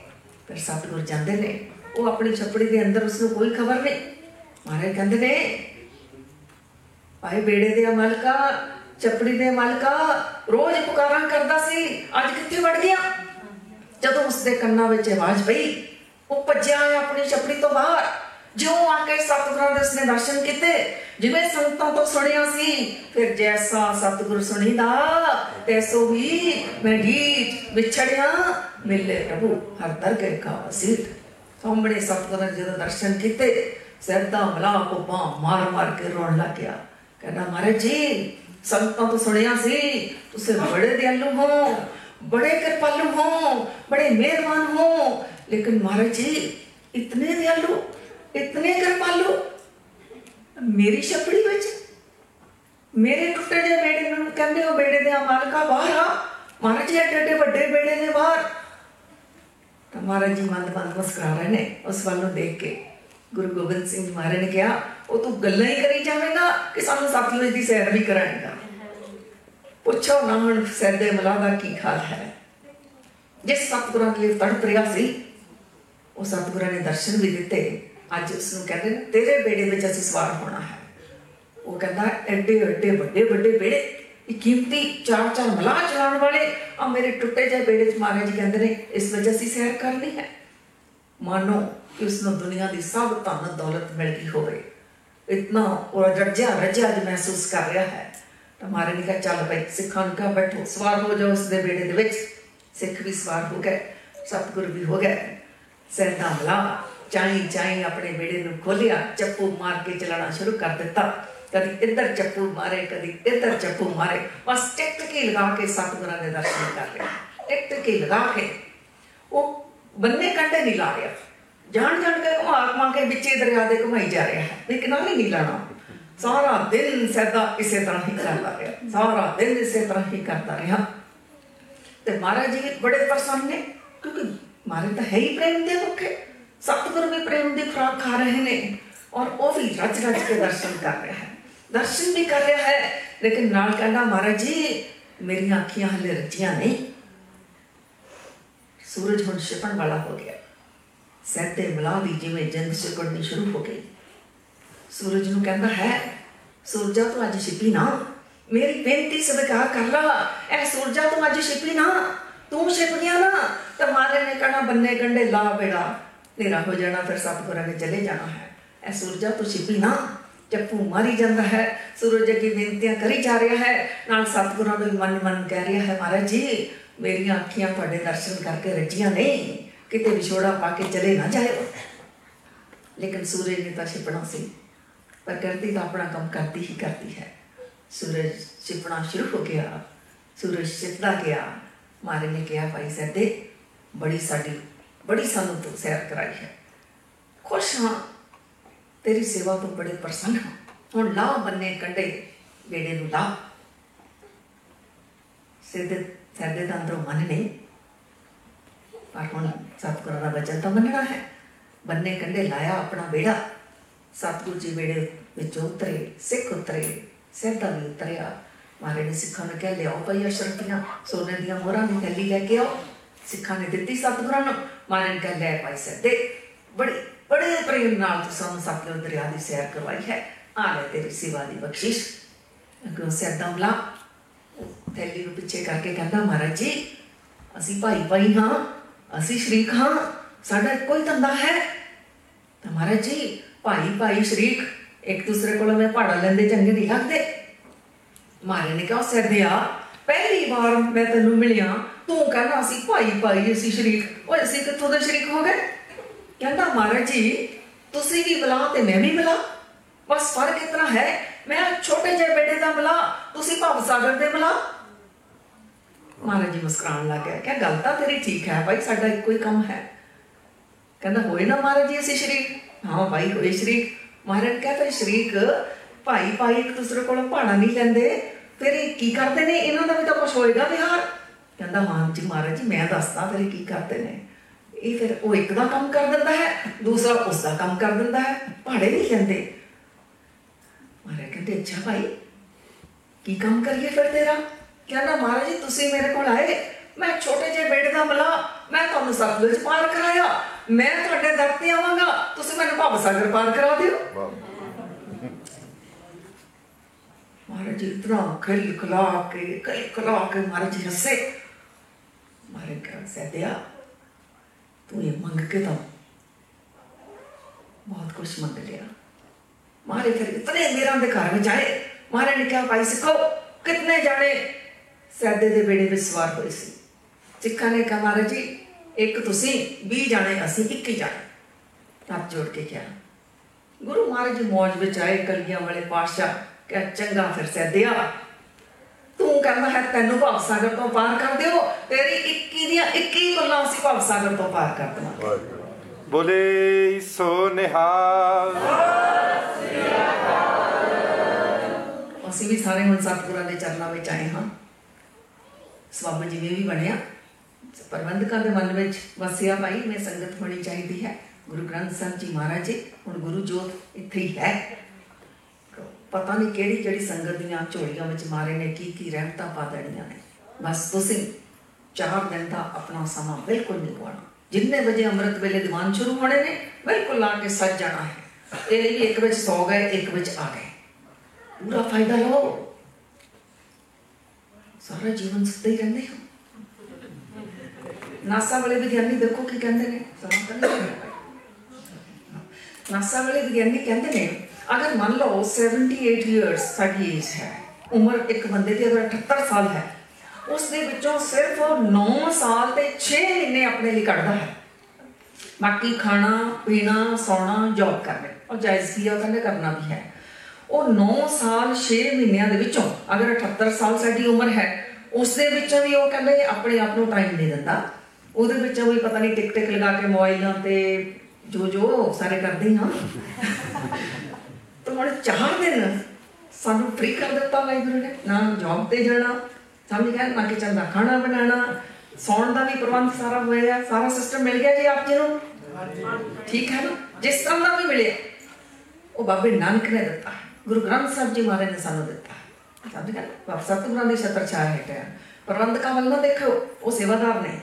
ਫਿਰ ਸਤਿਗੁਰ ਜਾਂਦੇ ਨੇ। ਉਹ ਆਪਣੀ ਛੱਪੜੀ ਦੇ ਅੰਦਰ ਉਸ ਨੂੰ ਕੋਈ ਖਬਰ ਨਹੀਂ। ਮਹਾਰਾਜ ਕਹਿੰਦੇ ਨੇ, ਭਾਈ ਬੇੜੇ ਦੇ ਮਾਲਕਾ, ਛੱਪੜੀ ਦੇ ਮਾਲਕਾ, ਰੋਜ਼ ਪੁਕਾਰਾਂ ਕਰਦਾ ਸੀ, ਅੱਜ ਕਿੱਥੇ ਵੜ ਗਿਆ? ਜਦੋਂ ਉਸਦੇ ਕੰਨਾਂ ਵਿੱਚ ਆਵਾਜ਼ ਪਈ, ਉਹ ਭੱਜਿਆ ਆਇਆ ਆਪਣੀ ਛਪੜੀ ਤੋਂ ਬਾਹਰ। ज्यों आके सतगुरु दसने दर्शन किते जिवें संतां तो सुनिया फिर जैसा सतगुरु सुनीदा तैसो भी मैं ढीठ बिछड़िया, मिले प्रभु, हर दर के कावसीत सामने तो सतगुरु जी ने दर्शन किते सरदा भला पुपा मार मार के रोन लग गया। कहना, महाराज जी, संतों तो सुनिया सी, तुसे बड़े दयालु हो, बड़े कृपालु हो, बड़े मेहरबान हो। लेकिन महाराज जी, इतने दयालु ਇਤਨੇ ਕਿਰਪਾਲੂ ਮੇਰੀ ਛਪੜੀ ਵਿੱਚ ਮੇਰੇ ਟੁੱਟੇ ਜੇ ਬੇੜੇ ਨੂੰ ਕਹਿੰਦੇ ਹੋ ਬੇੜੇ ਦੇ ਮਾਲਕਾ ਬਾਹਰ ਆ ਮਹਾਰਾਜ ਜੀ ਟੱਡੇ ਵੱਡੇ ਬੇੜੇ ਦੇ ਬਾਹਰ ਤਾਂ ਮਹਾਰਾਜ ਜੀ ਮੰਦ ਮੰਦ ਮੁਸਕਰਾ ਰਹੇ ਨੇ ਉਸ ਵੱਲ ਨੂੰ ਦੇਖ ਕੇ ਗੁਰੂ ਗੋਬਿੰਦ ਸਿੰਘ ਮਹਾਰਾਜ ਨੇ ਕਿਹਾ ਉਹ ਤੂੰ ਗੱਲਾਂ ਹੀ ਕਰੀ ਜਾਵੇਂਗਾ ਕਿ ਸਾਨੂੰ ਸਤਲੁਜ ਦੀ ਸੈਰ ਵੀ ਕਰਾਏਗਾ ਪੁੱਛੋ ਨਾ ਹਣ ਸੈਦੇ ਮਲਾ ਦਾ ਕੀ ਹਾਲ ਹੈ ਜਿਸ ਸਤਗੁਰਾਂ ਲਈ ਤੜਪ ਰਿਹਾ ਸੀ ਉਹ ਸਤਗੁਰਾਂ ਨੇ ਦਰਸ਼ਨ ਵੀ ਦਿੱਤੇ ਅੱਜ ਉਸ ਨੂੰ ਕਹਿੰਦੇ ਨੇ, ਤੇਰੇ ਬੇੜੇ ਵਿੱਚ ਅਸੀਂ ਸਵਾਰ ਹੋਣਾ ਹੈ। ਉਹ ਕਹਿੰਦਾ, ਐਡੇ ਐਡੇ ਵੱਡੇ ਵੱਡੇ ਬੇੜੇ, ਇਹ ਕੀਮਤੀ ਚਾਰ ਚਾਰ ਮਲਾ ਚਲਾਉਣ ਵਾਲੇ ਆ ਮੇਰੇ ਟੁੱਟੇ ਜਿਹੇ ਬੇੜੇ 'ਚ ਮਹਾਰਾਜ ਕਹਿੰਦੇ ਨੇ, ਇਸ ਵਜ੍ਹਾ ਅਸੀਂ ਸੈਰ ਕਰਨੀ ਹੈ। ਮਾਨੋ ਕਿ ਉਸ ਨੂੰ ਦੁਨੀਆ ਦੀ ਸਭ ਧਨ ਦੌਲਤ ਮਿਲ ਗਈ ਹੋਵੇ। ਇਤਨਾ ਉਹ ਰੱਜਿਆ ਰੱਜਿਆ ਜਿਹਾ ਮਹਿਸੂਸ ਕਰ ਰਿਹਾ ਹੈ। ਤਾਂ ਮਹਾਰਾਜ ਨੇ ਕਿਹਾ, ਚੱਲ ਬਈ ਸਿੱਖਾਂ ਨੂੰ ਕਹਾ, ਬੈਠੋ, ਸਵਾਰ ਹੋ ਜਾਓ ਉਸ ਦੇ ਬੇੜੇ ਦੇ ਵਿੱਚ। ਸਿੱਖ ਵੀ ਸਵਾਰ ਹੋ ਗਏ, ਸਤਿਗੁਰ ਵੀ ਹੋ ਗਏ। ਸੈਦਾ ਮਲਾ ਚਾਈ ਚਾਈ ਆਪਣੇ ਬੇੜੇ ਨੂੰ ਖੋਲਿਆ ਚੱਪੂ ਮਾਰ ਕੇ ਚਲਾਣਾ ਸ਼ੁਰੂ ਕਰ ਦਿੱਤਾ ਕਦੀ ਇੱਧਰ ਚੱਪੂ ਮਾਰੇ ਕਦੀ ਇੱਧਰ ਚੱਪੂ ਮਾਰੇ ਬਸ ਟਿਕ ਟਿਕੀ ਲਗਾ ਕੇ ਸਤਿਗੁਰਾਂ ਦੇ ਦਰਸ਼ਨ ਕਰ ਲਿਆ ਟਿਕ ਟਿਕੀ ਲਗਾ ਕੇ ਉਹ ਬੰਨੇ ਕੰਢੇ ਨਹੀਂ ਲਾ ਰਿਹਾ ਜਾਣ ਜਾਣ ਕੇ ਘੁਮਾ ਘੁਮਾ ਕੇ ਵਿੱਚੇ ਦਰਿਆ ਦੇ ਘੁਮਾਈ ਜਾ ਰਿਹਾ ਹੈ ਵੀ ਕਿਨਾਰੇ ਨਹੀਂ ਲਾਣਾ ਸਾਰਾ ਦਿਨ ਸਦਾ ਇਸੇ ਤਰ੍ਹਾਂ ਹੀ ਕਰਦਾ ਰਿਹਾ ਸਾਰਾ ਦਿਨ ਇਸੇ ਤਰ੍ਹਾਂ ਹੀ ਕਰਦਾ ਰਿਹਾ ਤੇ ਮਹਾਰਾਜ ਜੀ ਬੜੇ ਪ੍ਰਸੰਨ ਨੇ ਕਿਉਂਕਿ ਮਾਰੇ ਤਾਂ ਹੈ ਹੀ ਪ੍ਰੇਮ ਦੇ ਭੁੱਖੇ ਸਤਿਗੁਰ ਵੀ ਪ੍ਰੇਮ ਦੀ ਖੁਰਾਕ ਖਾ ਰਹੇ ਨੇ ਔਰ ਉਹ ਵੀ ਰਜ ਰਜ ਕੇ ਦਰਸ਼ਨ ਕਰ ਰਿਹਾ ਹੈ ਦਰਸ਼ਨ ਵੀ ਕਰ ਰਿਹਾ ਹੈ ਲੇਕਿਨ ਨਾਲ ਕਹਿੰਦਾ ਮਹਾਰਾਜ ਜੀ ਮੇਰੀਆਂ ਅੱਖੀਆਂ ਹਲੇ ਰੱਜੀਆਂ ਨਹੀਂ ਸੂਰਜ ਹੁਣ ਛਿਪਣ ਵਾਲਾ ਹੋ ਗਿਆ ਸੈਦੇ ਮਲਾ ਦੀ ਜਿਵੇਂ ਜਿੰਦ ਸਿਕੜਨੀ ਸ਼ੁਰੂ ਹੋ ਗਈ ਸੂਰਜ ਨੂੰ ਕਹਿੰਦਾ ਹੈ ਸੂਰਜਾ ਤੂੰ ਅੱਜ ਛਿਪੀ ਨਾ ਮੇਰੀ ਬੇਨਤੀ ਸਵੀਕਾਰ ਕਰ ਲਾ ਐ ਸੂਰਜਾ ਤੂੰ ਅੱਜ ਛਿਪੀ ਨਾ ਤੂੰ ਛਿਪ ਗਿਆ ਨਾ ਤਾਂ ਮਾਰੇ ਨੇ ਕਹਣਾ ਬੰਨੇ ਕੰਡੇ ਲਾ ਬੇੜਾ ਤੇਰਾ ਹੋ ਜਾਣਾ ਫਿਰ ਸਤਿਗੁਰਾਂ ਨੇ ਚਲੇ ਜਾਣਾ ਹੈ ਐ ਸੂਰਜਾ ਤੂੰ ਛਿਪੀ ਨਾ ਚੱਪੂ ਮਾਰੀ ਜਾਂਦਾ ਹੈ ਸੂਰਜ ਅੱਗੇ ਬੇਨਤੀਆਂ ਕਰੀ ਜਾ ਰਿਹਾ ਹੈ ਨਾਲ ਸਤਿਗੁਰਾਂ ਨੂੰ ਮਨ ਮਨ ਕਹਿ ਰਿਹਾ ਹੈ ਮਹਾਰਾਜ ਜੀ ਮੇਰੀਆਂ ਅੱਖੀਆਂ ਤੁਹਾਡੇ ਦਰਸ਼ਨ ਕਰਕੇ ਰੱਜੀਆਂ ਨਹੀਂ ਕਿਤੇ ਵਿਛੋੜਾ ਪਾ ਕੇ ਚਲੇ ਨਾ ਜਾਇਓ ਲੇਕਿਨ ਸੂਰਜ ਨੇ ਤਾਂ ਛਿਪਣਾ ਸੀ ਪ੍ਰਕਿਰਤੀ ਤਾਂ ਆਪਣਾ ਕੰਮ ਕਰਦੀ ਹੀ ਕਰਦੀ ਹੈ ਸੂਰਜ ਛਿਪਣਾ ਸ਼ੁਰੂ ਹੋ ਗਿਆ ਸੂਰਜ ਛਿਪਦਾ ਗਿਆ ਮਾਰੇ ਨੇ ਕਿਹਾ ਭਾਈ ਸੱਦੇ ਬੜੀ ਸਾਡੀ ਬੜੀ ਸਾਨੂੰ ਤੂੰ ਸੈਰ ਕਰਾਈ ਹੈ ਖੁਸ਼ ਹਾਂ ਤੇਰੀ ਸੇਵਾ ਤੋਂ ਬੜੇ ਪ੍ਰਸੰਨ ਹਾਂ ਹੁਣ ਲਾ ਬੰਨੇ ਕੰਡੇ ਬੇੜੇ ਨੂੰ ਲਾ ਸਿੱਧੇ ਸੱਦੇ ਦਾ ਅੰਦਰੋਂ ਮਨ ਨਹੀਂ ਪਰ ਹੁਣ ਸਤਿਗੁਰਾਂ ਦਾ ਬਚਨ ਤਾਂ ਮੰਨਣਾ ਹੈ ਬੰਨੇ ਕੰਡੇ ਲਾਇਆ ਆਪਣਾ ਬੇੜਾ ਸਤਿਗੁਰੂ ਜੀ ਬੇੜੇ ਵਿੱਚ ਉਤਰੇ ਸਿੱਖ ਉਤਰੇ ਸਿਰ ਦਾ ਵੀ ਉਤਰਿਆ ਮਾਰੇ ਨੇ ਸਿੱਖਾਂ ਨੂੰ ਕਹਿ ਲਿਆਓ ਭਈ ਅਸ਼ਰਫੀਆਂ ਸੋਨੇ ਦੀਆਂ ਮੋਹਰਾਂ ਦੀ ਥੈਲੀ ਲੈ ਕੇ ਆਓ ਸਿੱਖਾਂ ਨੇ ਦਿੱਤੀ ਸਤਿਗੁਰਾਂ ਨੂੰ ਮਾਰੇ ਨੇ ਕਹਿ ਭਾਈ ਸੱਦੇ ਬੜੇ ਬੜੇ ਪ੍ਰੇਮ ਨਾਲ ਤੁਸੀਂ ਸਾਨੂੰ ਦਰਿਆ ਦੀ ਸੈਰ ਕਰਵਾਈ ਹੈ। ਆ ਲੈ ਤੇਰੀ ਸੇਵਾ ਦੀ ਬਖਸ਼ਿਸ਼। ਅਗੋਂ ਸੈਦਾਂ ਥੈਲੀ ਨੂੰ ਪਿੱਛੇ ਕਰਕੇ ਕਹਿੰਦਾ, ਮਹਾਰਾਜ ਜੀ, ਅਸੀਂ ਭਾਈ ਭਾਈ ਹਾਂ, ਅਸੀਂ ਸ਼ਰੀਕ ਹਾਂ, ਸਾਡਾ ਕੋਈ ਧੰਦਾ ਹੈ। ਤਾਂ ਮਹਾਰਾਜ ਜੀ, ਭਾਈ ਭਾਈ ਸ਼ਰੀਕ, ਇੱਕ ਦੂਸਰੇ ਕੋਲੋਂ ਮੈਂ ਭਾੜਾ ਲੈਂਦੇ, ਚੰਗੇ ਨਹੀਂ ਲੱਗਦੇ। ਮਾਰੇ ਨੇ ਕਿਹਾ ਸੱਦਿਆ ਪਹਿਲੀ ਵਾਰ ਮੈਂ ਤੈਨੂੰ ਮਿਲਿਆ, ਤੂੰ ਕਹਿੰਦਾ ਅਸੀਂ ਭਾਈ ਭਾਈ, ਅਸੀਂ ਸ਼ਰੀਕ ਓਏ, ਅਸੀਂ ਕਿੱਥੋਂ ਦੇ ਸ਼ਰੀਕ ਹੋ ਗਏ? ਕਹਿੰਦਾ, ਮਹਾਰਾਜ ਜੀ, ਤੁਸੀਂ ਵੀ ਮਿਲਾ ਤੇ ਮੈਂ ਵੀ ਬੁਲਾ ਬਸ ਫ਼ਰਕ ਇਤਨਾ ਹੈ, ਮੈਂ ਛੋਟੇ ਜਿਹੇ ਬੇਟੇ ਦਾ ਬੁਲਾ ਤੁਸੀਂ ਭਵ ਸਾਗਰ ਦੇ ਮਿਲਾ। ਮਹਾਰਾਜ ਜੀ ਮੁਸਕਰਾਉਣ ਲੱਗ ਗਿਆ ਕਿਹਾ, ਗੱਲ ਤਾਂ ਤੇਰੀ ਠੀਕ ਹੈ, ਭਾਈ, ਸਾਡਾ ਇੱਕੋ ਹੀ ਕੰਮ ਹੈ। ਕਹਿੰਦਾ, ਹੋਏ ਨਾ ਮਹਾਰਾਜ ਜੀ, ਅਸੀਂ ਸ਼ਰੀਕ ਹਾਂ ਭਾਈ, ਹੋਏ ਸ਼ਰੀਕ। ਮਹਾਰਾਜ ਕਹਿੰਦਾ ਸ਼ਰੀਕ, ਭਾਈ ਭਾਈ ਇੱਕ ਦੂਸਰੇ ਕੋਲੋਂ ਭਾਣਾ ਨਹੀਂ ਲੈਂਦੇ। ਫਿਰ ਇਹ ਕੀ ਕਰਦੇ ਨੇ? ਇਹਨਾਂ ਦਾ ਵੀ ਤਾਂ ਕੁਝ ਹੋਏਗਾ ਵਿਹਾਰ। ਕਹਿੰਦਾ ਹਾਂ ਜੀ, ਮਹਾਰਾਜ ਜੀ, ਮੈਂ ਦੱਸਦਾ ਫਿਰ ਇਹ ਕੀ ਕਰਦੇ ਨੇ। ਇਹ ਫਿਰ ਉਹ ਇੱਕ ਦਾ ਕੰਮ ਕਰ ਦਿੰਦਾ ਹੈ, ਦੂਸਰਾ ਉਸ ਦਾ ਕੰਮ ਕਰ ਦਿੰਦਾ ਹੈ। ਭਾੜੇ ਨਹੀਂ ਲੈਂਦੇ। ਮਹਾਰਾਜ ਕਹਿੰਦੇ, ਅੱਛਾ ਭਾਈ, ਕੀ ਕੰਮ ਕਰੀਏ ਫਿਰ ਤੇਰਾ? ਕਹਿੰਦਾ, ਮਹਾਰਾਜ ਜੀ, ਤੁਸੀਂ ਮੇਰੇ ਕੋਲ ਆਏ, ਮੈਂ ਛੋਟੇ ਜਿਹੇ ਬੇਟੇ ਦਾ ਮਲਾ, ਮੈਂ ਤੁਹਾਨੂੰ ਸਤਲੁਜ ਪਾਰ ਕਰਾਇਆ। ਮੈਂ ਤੁਹਾਡੇ ਦਰ ਤੇ ਆਵਾਂਗਾ, ਤੁਸੀਂ ਮੈਨੂੰ ਭਵ ਸਾਗਰ ਪਾਰ ਕਰਾ ਦਿਓ। ਮਹਾਰਾਜ ਜੀ ਇਤਨਾ ਖਿਲ ਖਲਾ ਕੇ ਖਿਲ ਖਲਾ ਕੇ ਮਹਾਰਾਜ ਜੀ ਹੱਸੇ ਮਹਾਰਾਜ ਕਹਿੰਦੇ ਸਦਿਆ ਤੂੰ ਇਹ ਮੰਗ ਕੇ ਤਾਂ ਬਹੁਤ ਕੁਛ ਮੰਗ ਲਿਆ ਮਾਰੇ ਫਿਰ ਇਤਨੇ ਮੇਰਾਂ ਦੇ ਘਰ ਵਿੱਚ ਆਏ ਮਾਰੇ ਨੇ ਕਿਹਾ ਭਾਈ ਸਿੱਖੋ ਕਿਤਨੇ ਜਾਣੇ ਸੈਦੇ ਦੇ ਬੇੜੇ ਵਿੱਚ ਸਵਾਰ ਹੋਏ ਸੀ ਸਿੱਖਾਂ ਨੇ ਕਿਹਾ ਮਹਾਰਾਜ ਜੀ ਇੱਕ ਤੁਸੀਂ 20 ਜਾਣੇ ਅਸੀਂ 21 ਜਾਣੇ ਹੱਥ ਜੋੜ ਕੇ ਕਿਹਾ ਗੁਰੂ ਮਹਾਰਾਜ ਜੀ ਮੌਜ ਵਿੱਚ ਆਏ ਕਲਗੀਆਂ ਵਾਲੇ ਪਾਤਸ਼ਾਹ ਕਿਹਾ ਚੰਗਾ ਫਿਰ ਸੈਦਿਆ ਤੂੰ ਕਹਿੰਦਾ ਹੈ ਤੈਨੂੰ ਭਵ ਸਾਗਰ ਤੋਂ ਪਾਰ ਕਰ ਦਿਓ। ਤੇਰੀ 21 ਦੀਆਂ 21 ਗੱਲਾਂ ਅਸੀਂ ਭਵ ਸਾਗਰ ਤੋਂ ਪਾਰ ਕਰ ਦੇਵਾਂਗੇ। ਬੋਲੇ ਸੋ ਨਿਹਾਲ। ਅਸੀਂ ਵੀ ਸਾਰੇ ਹੁਣ ਸਤਿਗੁਰਾਂ ਦੇ ਚਰਨਾਂ ਵਿੱਚ ਆਏ ਹਾਂ। ਸਵਾਮੀ ਜੀ ਵੀ ਬਣਿਆ ਪ੍ਰਬੰਧਕਾਂ ਦੇ ਮਨ ਵਿੱਚ ਵਸਿਆ ਭਾਈ ਮੈਂ ਸੰਗਤ ਹੋਣੀ ਚਾਹੀਦੀ ਹੈ। ਗੁਰੂ ਗ੍ਰੰਥ ਸਾਹਿਬ ਜੀ ਮਹਾਰਾਜ ਜੀ ਹੁਣ ਗੁਰੂ ਜੋਤ ਇੱਥੇ ਹੀ ਹੈ। ਪਤਾ ਨਹੀਂ ਕਿਹੜੀ ਕਿਹੜੀ ਸੰਗਤ ਦੀਆਂ ਝੋਲੀਆਂ ਵਿੱਚ ਮਾਰੇ ਨੇ ਕੀ ਕੀ ਰਹਿਮਤਾਂ ਪਾ ਦੇਣੀਆਂ ਨੇ ਬਸ ਤੁਸੀਂ ਚਾਰ ਦਿਨ ਦਾ ਆਪਣਾ ਸਮਾਂ ਬਿਲਕੁਲ ਨਹੀਂ ਗਵਾਉਣਾ ਜਿੰਨੇ ਵਜੇ ਅੰਮ੍ਰਿਤ ਵੇਲੇ ਦੀਵਾਨ ਸ਼ੁਰੂ ਹੋਣੇ ਨੇ ਬਿਲਕੁਲ ਲਾ ਕੇ ਸੱਜ ਜਾਣਾ ਹੈ ਇਹ ਨਹੀਂ ਵੀ ਇੱਕ ਵਿੱਚ ਸੌ ਗਏ ਇੱਕ ਵਿੱਚ ਆ ਗਏ ਪੂਰਾ ਫਾਇਦਾ ਲਓ ਸਾਰਾ ਜੀਵਨ ਸੁੱਤੇ ਹੀ ਰਹਿੰਦੇ ਹੋ ਨਾਸਾ ਵਾਲੇ ਵਿਗਿਆਨੀ ਦੇਖੋ ਕੀ ਕਹਿੰਦੇ ਨੇ ਸਮਾਂ ਤਾਂ ਨਹੀਂ ਹੋਇਆ ਨਾਸਾ ਵਾਲੇ ਵਿਗਿਆਨੀ ਕਹਿੰਦੇ ਨੇ ਅਗਰ ਮੰਨ ਲਓ 78 ਇਅਰਸ ਸਾਡੀ ਏਜ ਹੈ, ਉਮਰ ਇੱਕ ਬੰਦੇ ਦੀ ਅਗਰ 78 ਸਾਲ ਹੈ, ਉਸ ਦੇ ਵਿੱਚੋਂ ਸਿਰਫ 9 ਸਾਲ ਤੇ 6 ਮਹੀਨੇ ਆਪਣੇ ਲਈ ਕੱਢਦਾ ਹੈ। ਬਾਕੀ ਖਾਣਾ, ਪੀਣਾ, ਸੌਣਾ ਜੌਬ ਕਰਨਾ, ਉਹ ਜਾਇਜ਼ ਕੀ ਆ, ਉਹ ਕਰਨਾ ਵੀ ਹੈ। ਉਹ 9 ਸਾਲ 6 ਮਹੀਨਿਆਂ ਦੇ ਵਿੱਚੋਂ ਅਗਰ 78 ਸਾਲ ਸਾਡੀ ਉਮਰ ਹੈ, ਉਸ ਦੇ ਵਿੱਚੋਂ ਵੀ ਉਹ ਕਹਿੰਦੇ ਆਪਣੇ ਆਪ ਨੂੰ ਟਾਈਮ ਦੇ ਦਿੰਦਾ। ਉਹਦੇ ਵਿੱਚੋਂ ਵੀ ਪਤਾ ਨਹੀਂ ਟਿਕ ਟਿਕ ਲਗਾ ਕੇ ਮੋਬਾਈਲਾਂ ਤੇ ਜੋ ਜੋ ਸਾਰੇ ਕਰਦੇ ਹੀ ਹਾਂ ਤਾਂ ਹੁਣ ਚਾਰ ਦਿਨ ਸਾਨੂੰ ਫ੍ਰੀ ਕਰ ਦਿੱਤਾ ਵਾਹਿਗੁਰੂ ਨੇ ਨਾ ਜੌਬ ਤੇ ਜਾਣਾ ਸਮਝ ਗਿਆ ਨਾ ਕਿਚਨ ਦਾ ਖਾਣਾ ਬਣਾਉਣਾ ਸੌਣ ਦਾ ਵੀ ਪ੍ਰਬੰਧ ਸਾਰਾ ਹੋਇਆ ਸਾਰਾ ਸਿਸਟਮ ਮਿਲ ਗਿਆ ਜੀ ਆਪ ਜੀ ਨੂੰ ਠੀਕ ਹੈ ਨਾ ਜਿਸ ਤਰ੍ਹਾਂ ਦਾ ਵੀ ਮਿਲਿਆ ਉਹ ਬਾਬੇ ਨਾਨਕ ਨੇ ਦਿੱਤਾ ਹੈ। ਗੁਰੂ ਗ੍ਰੰਥ ਸਾਹਿਬ ਜੀ ਮਹਾਰਾਜ ਨੇ ਸਾਨੂੰ ਦਿੱਤਾ ਹੈ। ਸਮਝ ਗਏ ਬਾਬਾ ਸਤਿਗੁਰਾਂ ਦੀ ਛਤਰ ਛਾਇਆ ਹੈ ਪ੍ਰਬੰਧਕਾਂ ਵੱਲ ਨਾ ਦੇਖੋ ਉਹ ਸੇਵਾਦਾਰ ਨੇ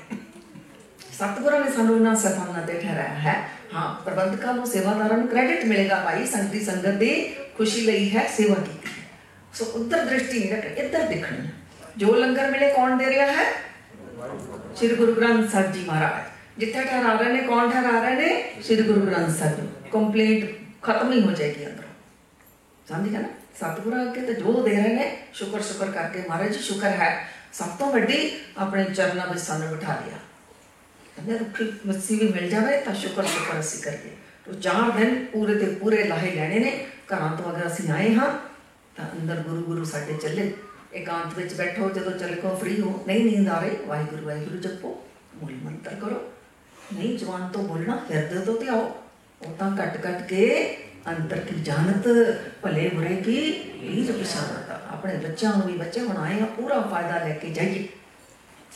सतगुरु ने सानू इन्होंने सफल ते ठहराया है। हाँ प्रबंधकों को सेवादारों क्रेडिट मिलेगा भाई। संगत की संगत की खुशी लिए है सेवा की। सो उधर दृष्टि नहीं रखनी इधर देखनी है। जो लंगर मिले कौन दे रहा है? श्री गुरु ग्रंथ साहब जी महाराज। जिथे ठहरा रहे ने कौन ठहरा रहे हैं? श्री गुरु ग्रंथ साहब जी। कंप्लेट खत्म ही हो जाएगी अंदर। समझ गया ना? सतगुरु अगे तो जो दे रहे हैं शुक्र शुक्र करके महाराज जी, शुक्र है। सब तो वीडी अपने चरणों में सानू बिठा लिया ਲਿਆ ਕਹਿੰਦੇ ਰੁੱਖੀ ਮੱਸੀ ਵੀ ਮਿਲ ਜਾਵੇ ਤਾਂ ਸ਼ੁਕਰ ਸ਼ੁਕਰ ਅਸੀਂ ਕਰੀਏ। ਤੋ ਚਾਰ ਦਿਨ ਪੂਰੇ ਤੇ ਪੂਰੇ ਲਾਹੇ ਲੈਣੇ ਨੇ। ਘਰਾਂ ਤੋਂ ਅਗਰ ਅਸੀਂ ਆਏ ਹਾਂ, ਤਾਂ ਅੰਦਰ ਗੁਰੂ ਗੁਰੂ ਸਾਡੇ ਚੱਲੇ। ਇਕਾਂਤ ਵਿੱਚ ਬੈਠੋ, ਜਦੋਂ ਚੱਲ ਕੋ ਫ੍ਰੀ ਹੋ। ਨਹੀਂ ਨੀਂਦ ਆ ਰਹੀ, ਵਾਹਿਗੁਰੂ ਵਾਹਿਗੁਰੂ ਜਪੋ। ਮੂਲ ਮੰਤਰ ਕਰੋ। ਨਹੀਂ ਜਵਾਨ ਤੋਂ ਬੋਲਣਾ, ਹਿਰਦੇ ਤੋਂ ਤੇ ਆਓ। ਉਹ ਤਾਂ ਕੱਟ ਕੱਟ ਕੇ ਅੰਤਰ ਕੀ ਜਾਣਤ, ਭਲੇ ਬੁਰੇ ਕੀ ਲੀਰ ਵਿਸ਼ਾਰਤ ਆਪਣੇ ਬੱਚਿਆਂ ਨੂੰ ਵੀ ਬੱਚੇ ਹੁਣ ਆਏ ਆ, ਪੂਰਾ ਫਾਇਦਾ ਲੈ ਕੇ ਜਾਈਏ।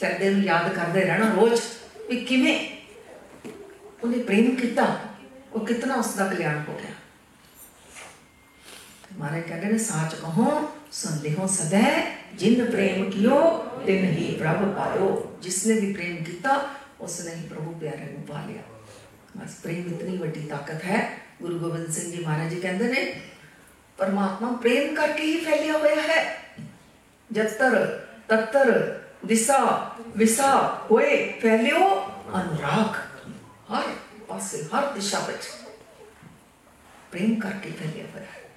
ਸਰਦੇ ਨੂੰ ਯਾਦ ਕਰਦੇ ਰਹਿਣਾ ਰੋਜ਼। ਕਿਵੇਂ ਉਹਨੇ ਪ੍ਰੇਮ ਕੀਤਾ ਉਹ ਕਿਤਨਾ ਉਸ ਦਾ ਕਲਿਆਣ ਹੋ ਗਿਆ ਮਾਰੇ ਕਹਿੰਦੇ ਨੇ ਸਾਚ ਕਹੋ ਸੰਦੇਹੋ ਸਦਾ ਜਿਨ ਪ੍ਰੇਮ ਕਿਓ ਤਿਨ ਹੀ ਪ੍ਰਭ ਪਾਇਓ ਜਿਸਨੇ ਵੀ ਪ੍ਰੇਮ ਕੀਤਾ ਉਸਨੇ ਹੀ ਪ੍ਰਭੂ ਪਿਆਰੇ ਨੂੰ ਪਾ ਲਿਆ ਬਸ ਪ੍ਰੇਮ ਇਤਨੀ ਵੱਡੀ ਤਾਕਤ ਹੈ ਗੁਰੂ ਗੋਬਿੰਦ ਸਿੰਘ ਜੀ ਮਹਾਰਾਜ ਜੀ ਕਹਿੰਦੇ ਨੇ ਪਰਮਾਤਮਾ ਪ੍ਰੇਮ ਕਰਕੇ ਹੀ ਫੈਲਿਆ ਹੋਇਆ ਹੈ ਜਤਰ ਤਤਰ ਦਿਸਾ ਵਿਸਾ ਹੋਏ ਫੈਲਿਓ ਅਨੁਰਾਗ ਹਰ ਪਾਸੇ ਹਰ ਦਿਸ਼ਾ ਵਿੱਚ ਪ੍ਰੇਮ ਕਰਕੇ ਫੈਲਿਆ ਹੋਇਆ ਹੈ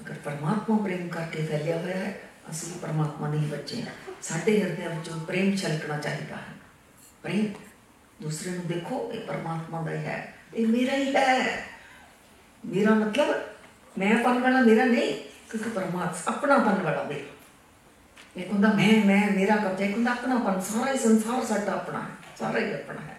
ਅਗਰ ਪਰਮਾਤਮਾ ਪ੍ਰੇਮ ਕਰਕੇ ਫੈਲਿਆ ਹੋਇਆ ਹੈ ਅਸੀਂ ਵੀ ਪਰਮਾਤਮਾ ਦੇ ਹੀ ਬੱਚੇ ਹਾਂ ਸਾਡੇ ਹਿਰਦੇ ਵਿੱਚੋਂ ਪ੍ਰੇਮ ਛਲਕਣਾ ਚਾਹੀਦਾ ਹੈ ਪ੍ਰੇਮ ਦੂਸਰੇ ਨੂੰ ਦੇਖੋ ਇਹ ਪਰਮਾਤਮਾ ਦਾ ਹੀ ਹੈ ਇਹ ਮੇਰਾ ਹੀ ਹੈ ਮੇਰਾ ਮਤਲਬ ਮੈਂ ਪਨ ਵਾਲਾ ਮੇਰਾ ਨਹੀਂ ਕਿਉਂਕਿ ਪਰਮਾਤਮਾ ਆਪਣਾ ਪਨ ਵਾਲਾ ਮੇਰਾ ਇੱਕ ਹੁੰਦਾ ਮੈਂ ਮੈਂ ਮੇਰਾ ਕਬਜ਼ਾ ਇੱਕ ਹੁੰਦਾ ਆਪਣਾਪਨ ਸਾਰਾ ਹੀ ਸੰਸਾਰ ਸਾਡਾ ਆਪਣਾ ਹੈ ਸਾਰਾ ਹੀ ਆਪਣਾ ਹੈ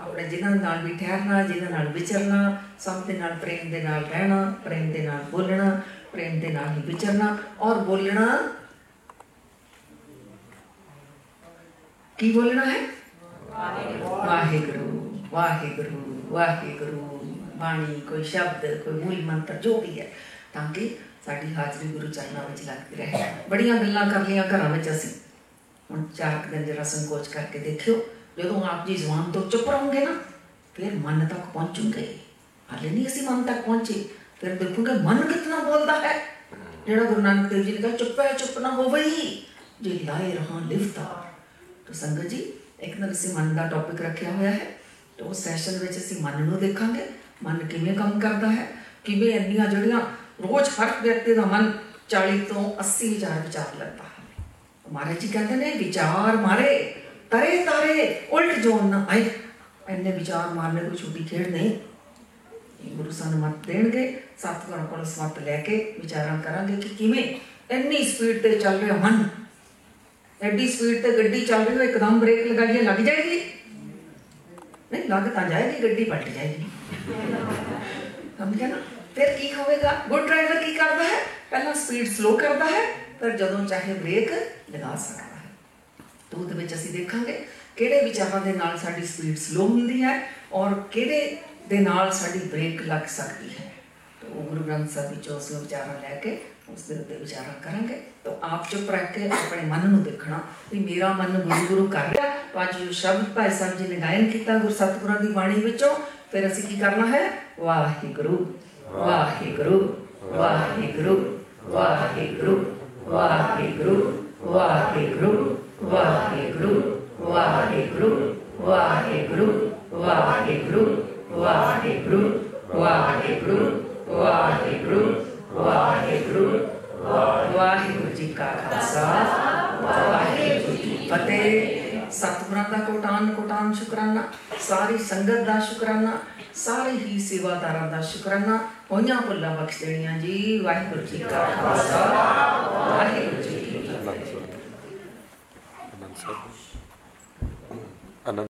ਆਪਣੇ ਜਿਨ੍ਹਾਂ ਨਾਲ ਵੀ ਠਹਿਰਨਾ ਜਿਨ੍ਹਾਂ ਨਾਲ ਵਿਚਰਨਾ ਸਭ ਦੇ ਨਾਲ ਪ੍ਰੇਮ ਦੇ ਨਾਲ ਰਹਿਣਾ ਪ੍ਰੇਮ ਦੇ ਨਾਲ ਬੋਲਣਾ ਪ੍ਰੇਮ ਦੇ ਨਾਲ ਹੀ ਵਿਚਰਨਾ ਔਰ ਬੋਲਣਾ ਕੀ ਬੋਲਣਾ ਹੈ ਵਾਹਿਗੁਰੂ ਵਾਹਿਗੁਰੂ ਵਾਹਿਗੁਰੂ ਬਾਣੀ ਕੋਈ ਸ਼ਬਦ ਕੋਈ ਮੂਲ ਮੰਤਰ ਜੋ ਵੀ ਹੈ ਤਾਂ ਕਿ ਸਾਡੀ ਹਾਜ਼ਰੀ ਗੁਰੂ ਚਰਨਾਂ ਵਿੱਚ ਲੱਗਦੀ ਰਹੇ ਬੜੀਆਂ ਗੱਲਾਂ ਕਰ ਲਈਆਂ ਘਰਾਂ ਵਿੱਚ ਅਸੀਂ ਹੁਣ ਚਾਰ ਕੁ ਦਿਨ ਜਰਾ ਸੰਕੋਚ ਕਰਕੇ ਦੇਖਿਓ ਜਦੋਂ ਆਪ ਜੀ ਜ਼ੁਬਾਨ ਤੋਂ ਚੁੱਪ ਰਹੋਗੇ ਨਾ ਫਿਰ ਮਨ ਤੱਕ ਪਹੁੰਚੂਗੇ ਹਾਲੇ ਨਹੀਂ ਅਸੀਂ ਮਨ ਤੱਕ ਪਹੁੰਚੇ ਫਿਰ ਦੇਖੋਗੇ ਮਨ ਕਿਤਨਾ ਬੋਲਦਾ ਹੈ ਜਿਹੜਾ ਗੁਰੂ ਨਾਨਕ ਦੇਵ ਜੀ ਨੇ ਕਿਹਾ ਚੁੱਪ ਹੈ ਚੁੱਪ ਨਾ ਹੋਵੇ ਹੀ ਜੇ ਲਾਏ ਰਹਾ ਲਿਫਤਾ ਤਾਂ ਸੰਗਤ ਜੀ ਇੱਕ ਦਿਨ ਅਸੀਂ ਮਨ ਦਾ ਟੌਪਿਕ ਰੱਖਿਆ ਹੋਇਆ ਹੈ ਤੇ ਉਸ ਸੈਸ਼ਨ ਵਿੱਚ ਅਸੀਂ ਮਨ ਨੂੰ ਦੇਖਾਂਗੇ ਮਨ ਕਿਵੇਂ ਕੰਮ ਕਰਦਾ ਹੈ ਕਿਵੇਂ ਇੰਨੀਆਂ ਜਿਹੜੀਆਂ रोज हर व्यक्ति का मन चाली तो अस्सी हज़ार विचार लगता है। तो महाराज जी कहते हैं विचार मारे, तरे तारे, उल्ट जो इन्हें विचार मारने कोई छोटी खेड़ नहीं। गुरु सन मत देंगे सतगुरु को मत लैके विचार करा कि इन्नी स्पीड से चल रहे मन एडी स्पीड से गड्डी चल रही हो, एकदम ब्रेक लगाइए, लग जाएगी। नहीं, लग तो जाएगी, गड्डी पलट जाएगी। समझे ना? ਫਿਰ ਕੀ ਹੋਵੇਗਾ? ਗੁੱਡ ਡਰਾਈਵਰ ਕੀ ਕਰਦਾ ਹੈ? ਪਹਿਲਾਂ ਸਪੀਡ ਸਲੋ ਕਰਦਾ ਹੈ ਪਰ ਜਦੋਂ ਚਾਹੇ ਬ੍ਰੇਕ ਲਗਾ ਸਕਦਾ ਹੈ। ਤੋਂ ਉਹਦੇ ਵਿੱਚ ਅਸੀਂ ਦੇਖਾਂਗੇ ਕਿਹੜੇ ਵਿਚਾਰਾਂ ਦੇ ਨਾਲ ਸਾਡੀ ਸਪੀਡ ਸਲੋ ਹੁੰਦੀ ਹੈ ਔਰ ਕਿਹੜੇ ਦੇ ਨਾਲ ਸਾਡੀ ਬ੍ਰੇਕ ਲੱਗ ਸਕਦੀ ਹੈ। ਤਾਂ ਉਹ ਗੁਰੂ ਗ੍ਰੰਥ ਸਾਹਿਬ ਵਿੱਚੋਂ ਅਸੀਂ ਵਿਚਾਰਾਂ ਲੈ ਕੇ ਉਸ ਦੇ ਉੱਤੇ ਵਿਚਾਰਾਂ ਕਰਾਂਗੇ। ਤਾਂ ਆਪ ਚੁੱਪ ਰਹਿ ਕੇ ਆਪਣੇ ਮਨ ਨੂੰ ਦੇਖਣਾ ਵੀ ਮੇਰਾ ਮਨ ਗੁਰੂ ਗੁਰੂ ਕਰ ਰਿਹਾ। ਤਾਂ ਅੱਜ ਜੋ ਸ਼ਬਦ ਭਾਈ ਸਾਹਿਬ ਜੀ ਨੇ ਗਾਇਨ ਕੀਤਾ ਗੁਰ ਸਤਿਗੁਰਾਂ ਦੀ ਬਾਣੀ ਵਿੱਚੋਂ, ਫਿਰ ਅਸੀਂ ਕੀ ਕਰਨਾ ਹੈ? ਵਾਹਿਗੁਰੂ वाहिगुरु वाहिगुरु वाहिगुरु वाहिगुरु वाहिगुरु वाहिगुरु वाहिगुरु वाहिगुरु वाहिगुरु वाहिगुरु वाहिगुरु वाहिगुरु वाहिगुरु वाहिगुरु जी का खालसा वाहिगुरु जी फतेह ਸਤਿਗੁਰਾਂ ਦਾ ਕੋਟਾਨ ਕੋਟਾਨ ਸ਼ੁਕਰਾਨਾ, ਸਾਰੀ ਸੰਗਤ ਦਾ ਸ਼ੁਕਰਾਨਾ, ਸਾਰੇ ਹੀ ਸੇਵਾਦਾਰਾਂ ਦਾ ਸ਼ੁਕਰਾਨਾ। ਹੋਈਆਂ ਭੁੱਲਾਂ ਬਖਸ਼ ਦੇਣੀਆਂ ਜੀ, ਵਾਹਿਗੁਰੂ ਜੀ ਕਾ ਖਾਲਸਾ, ਵਾਹਿਗੁਰੂ ਜੀ ਕੀ ਫਤਿਹ।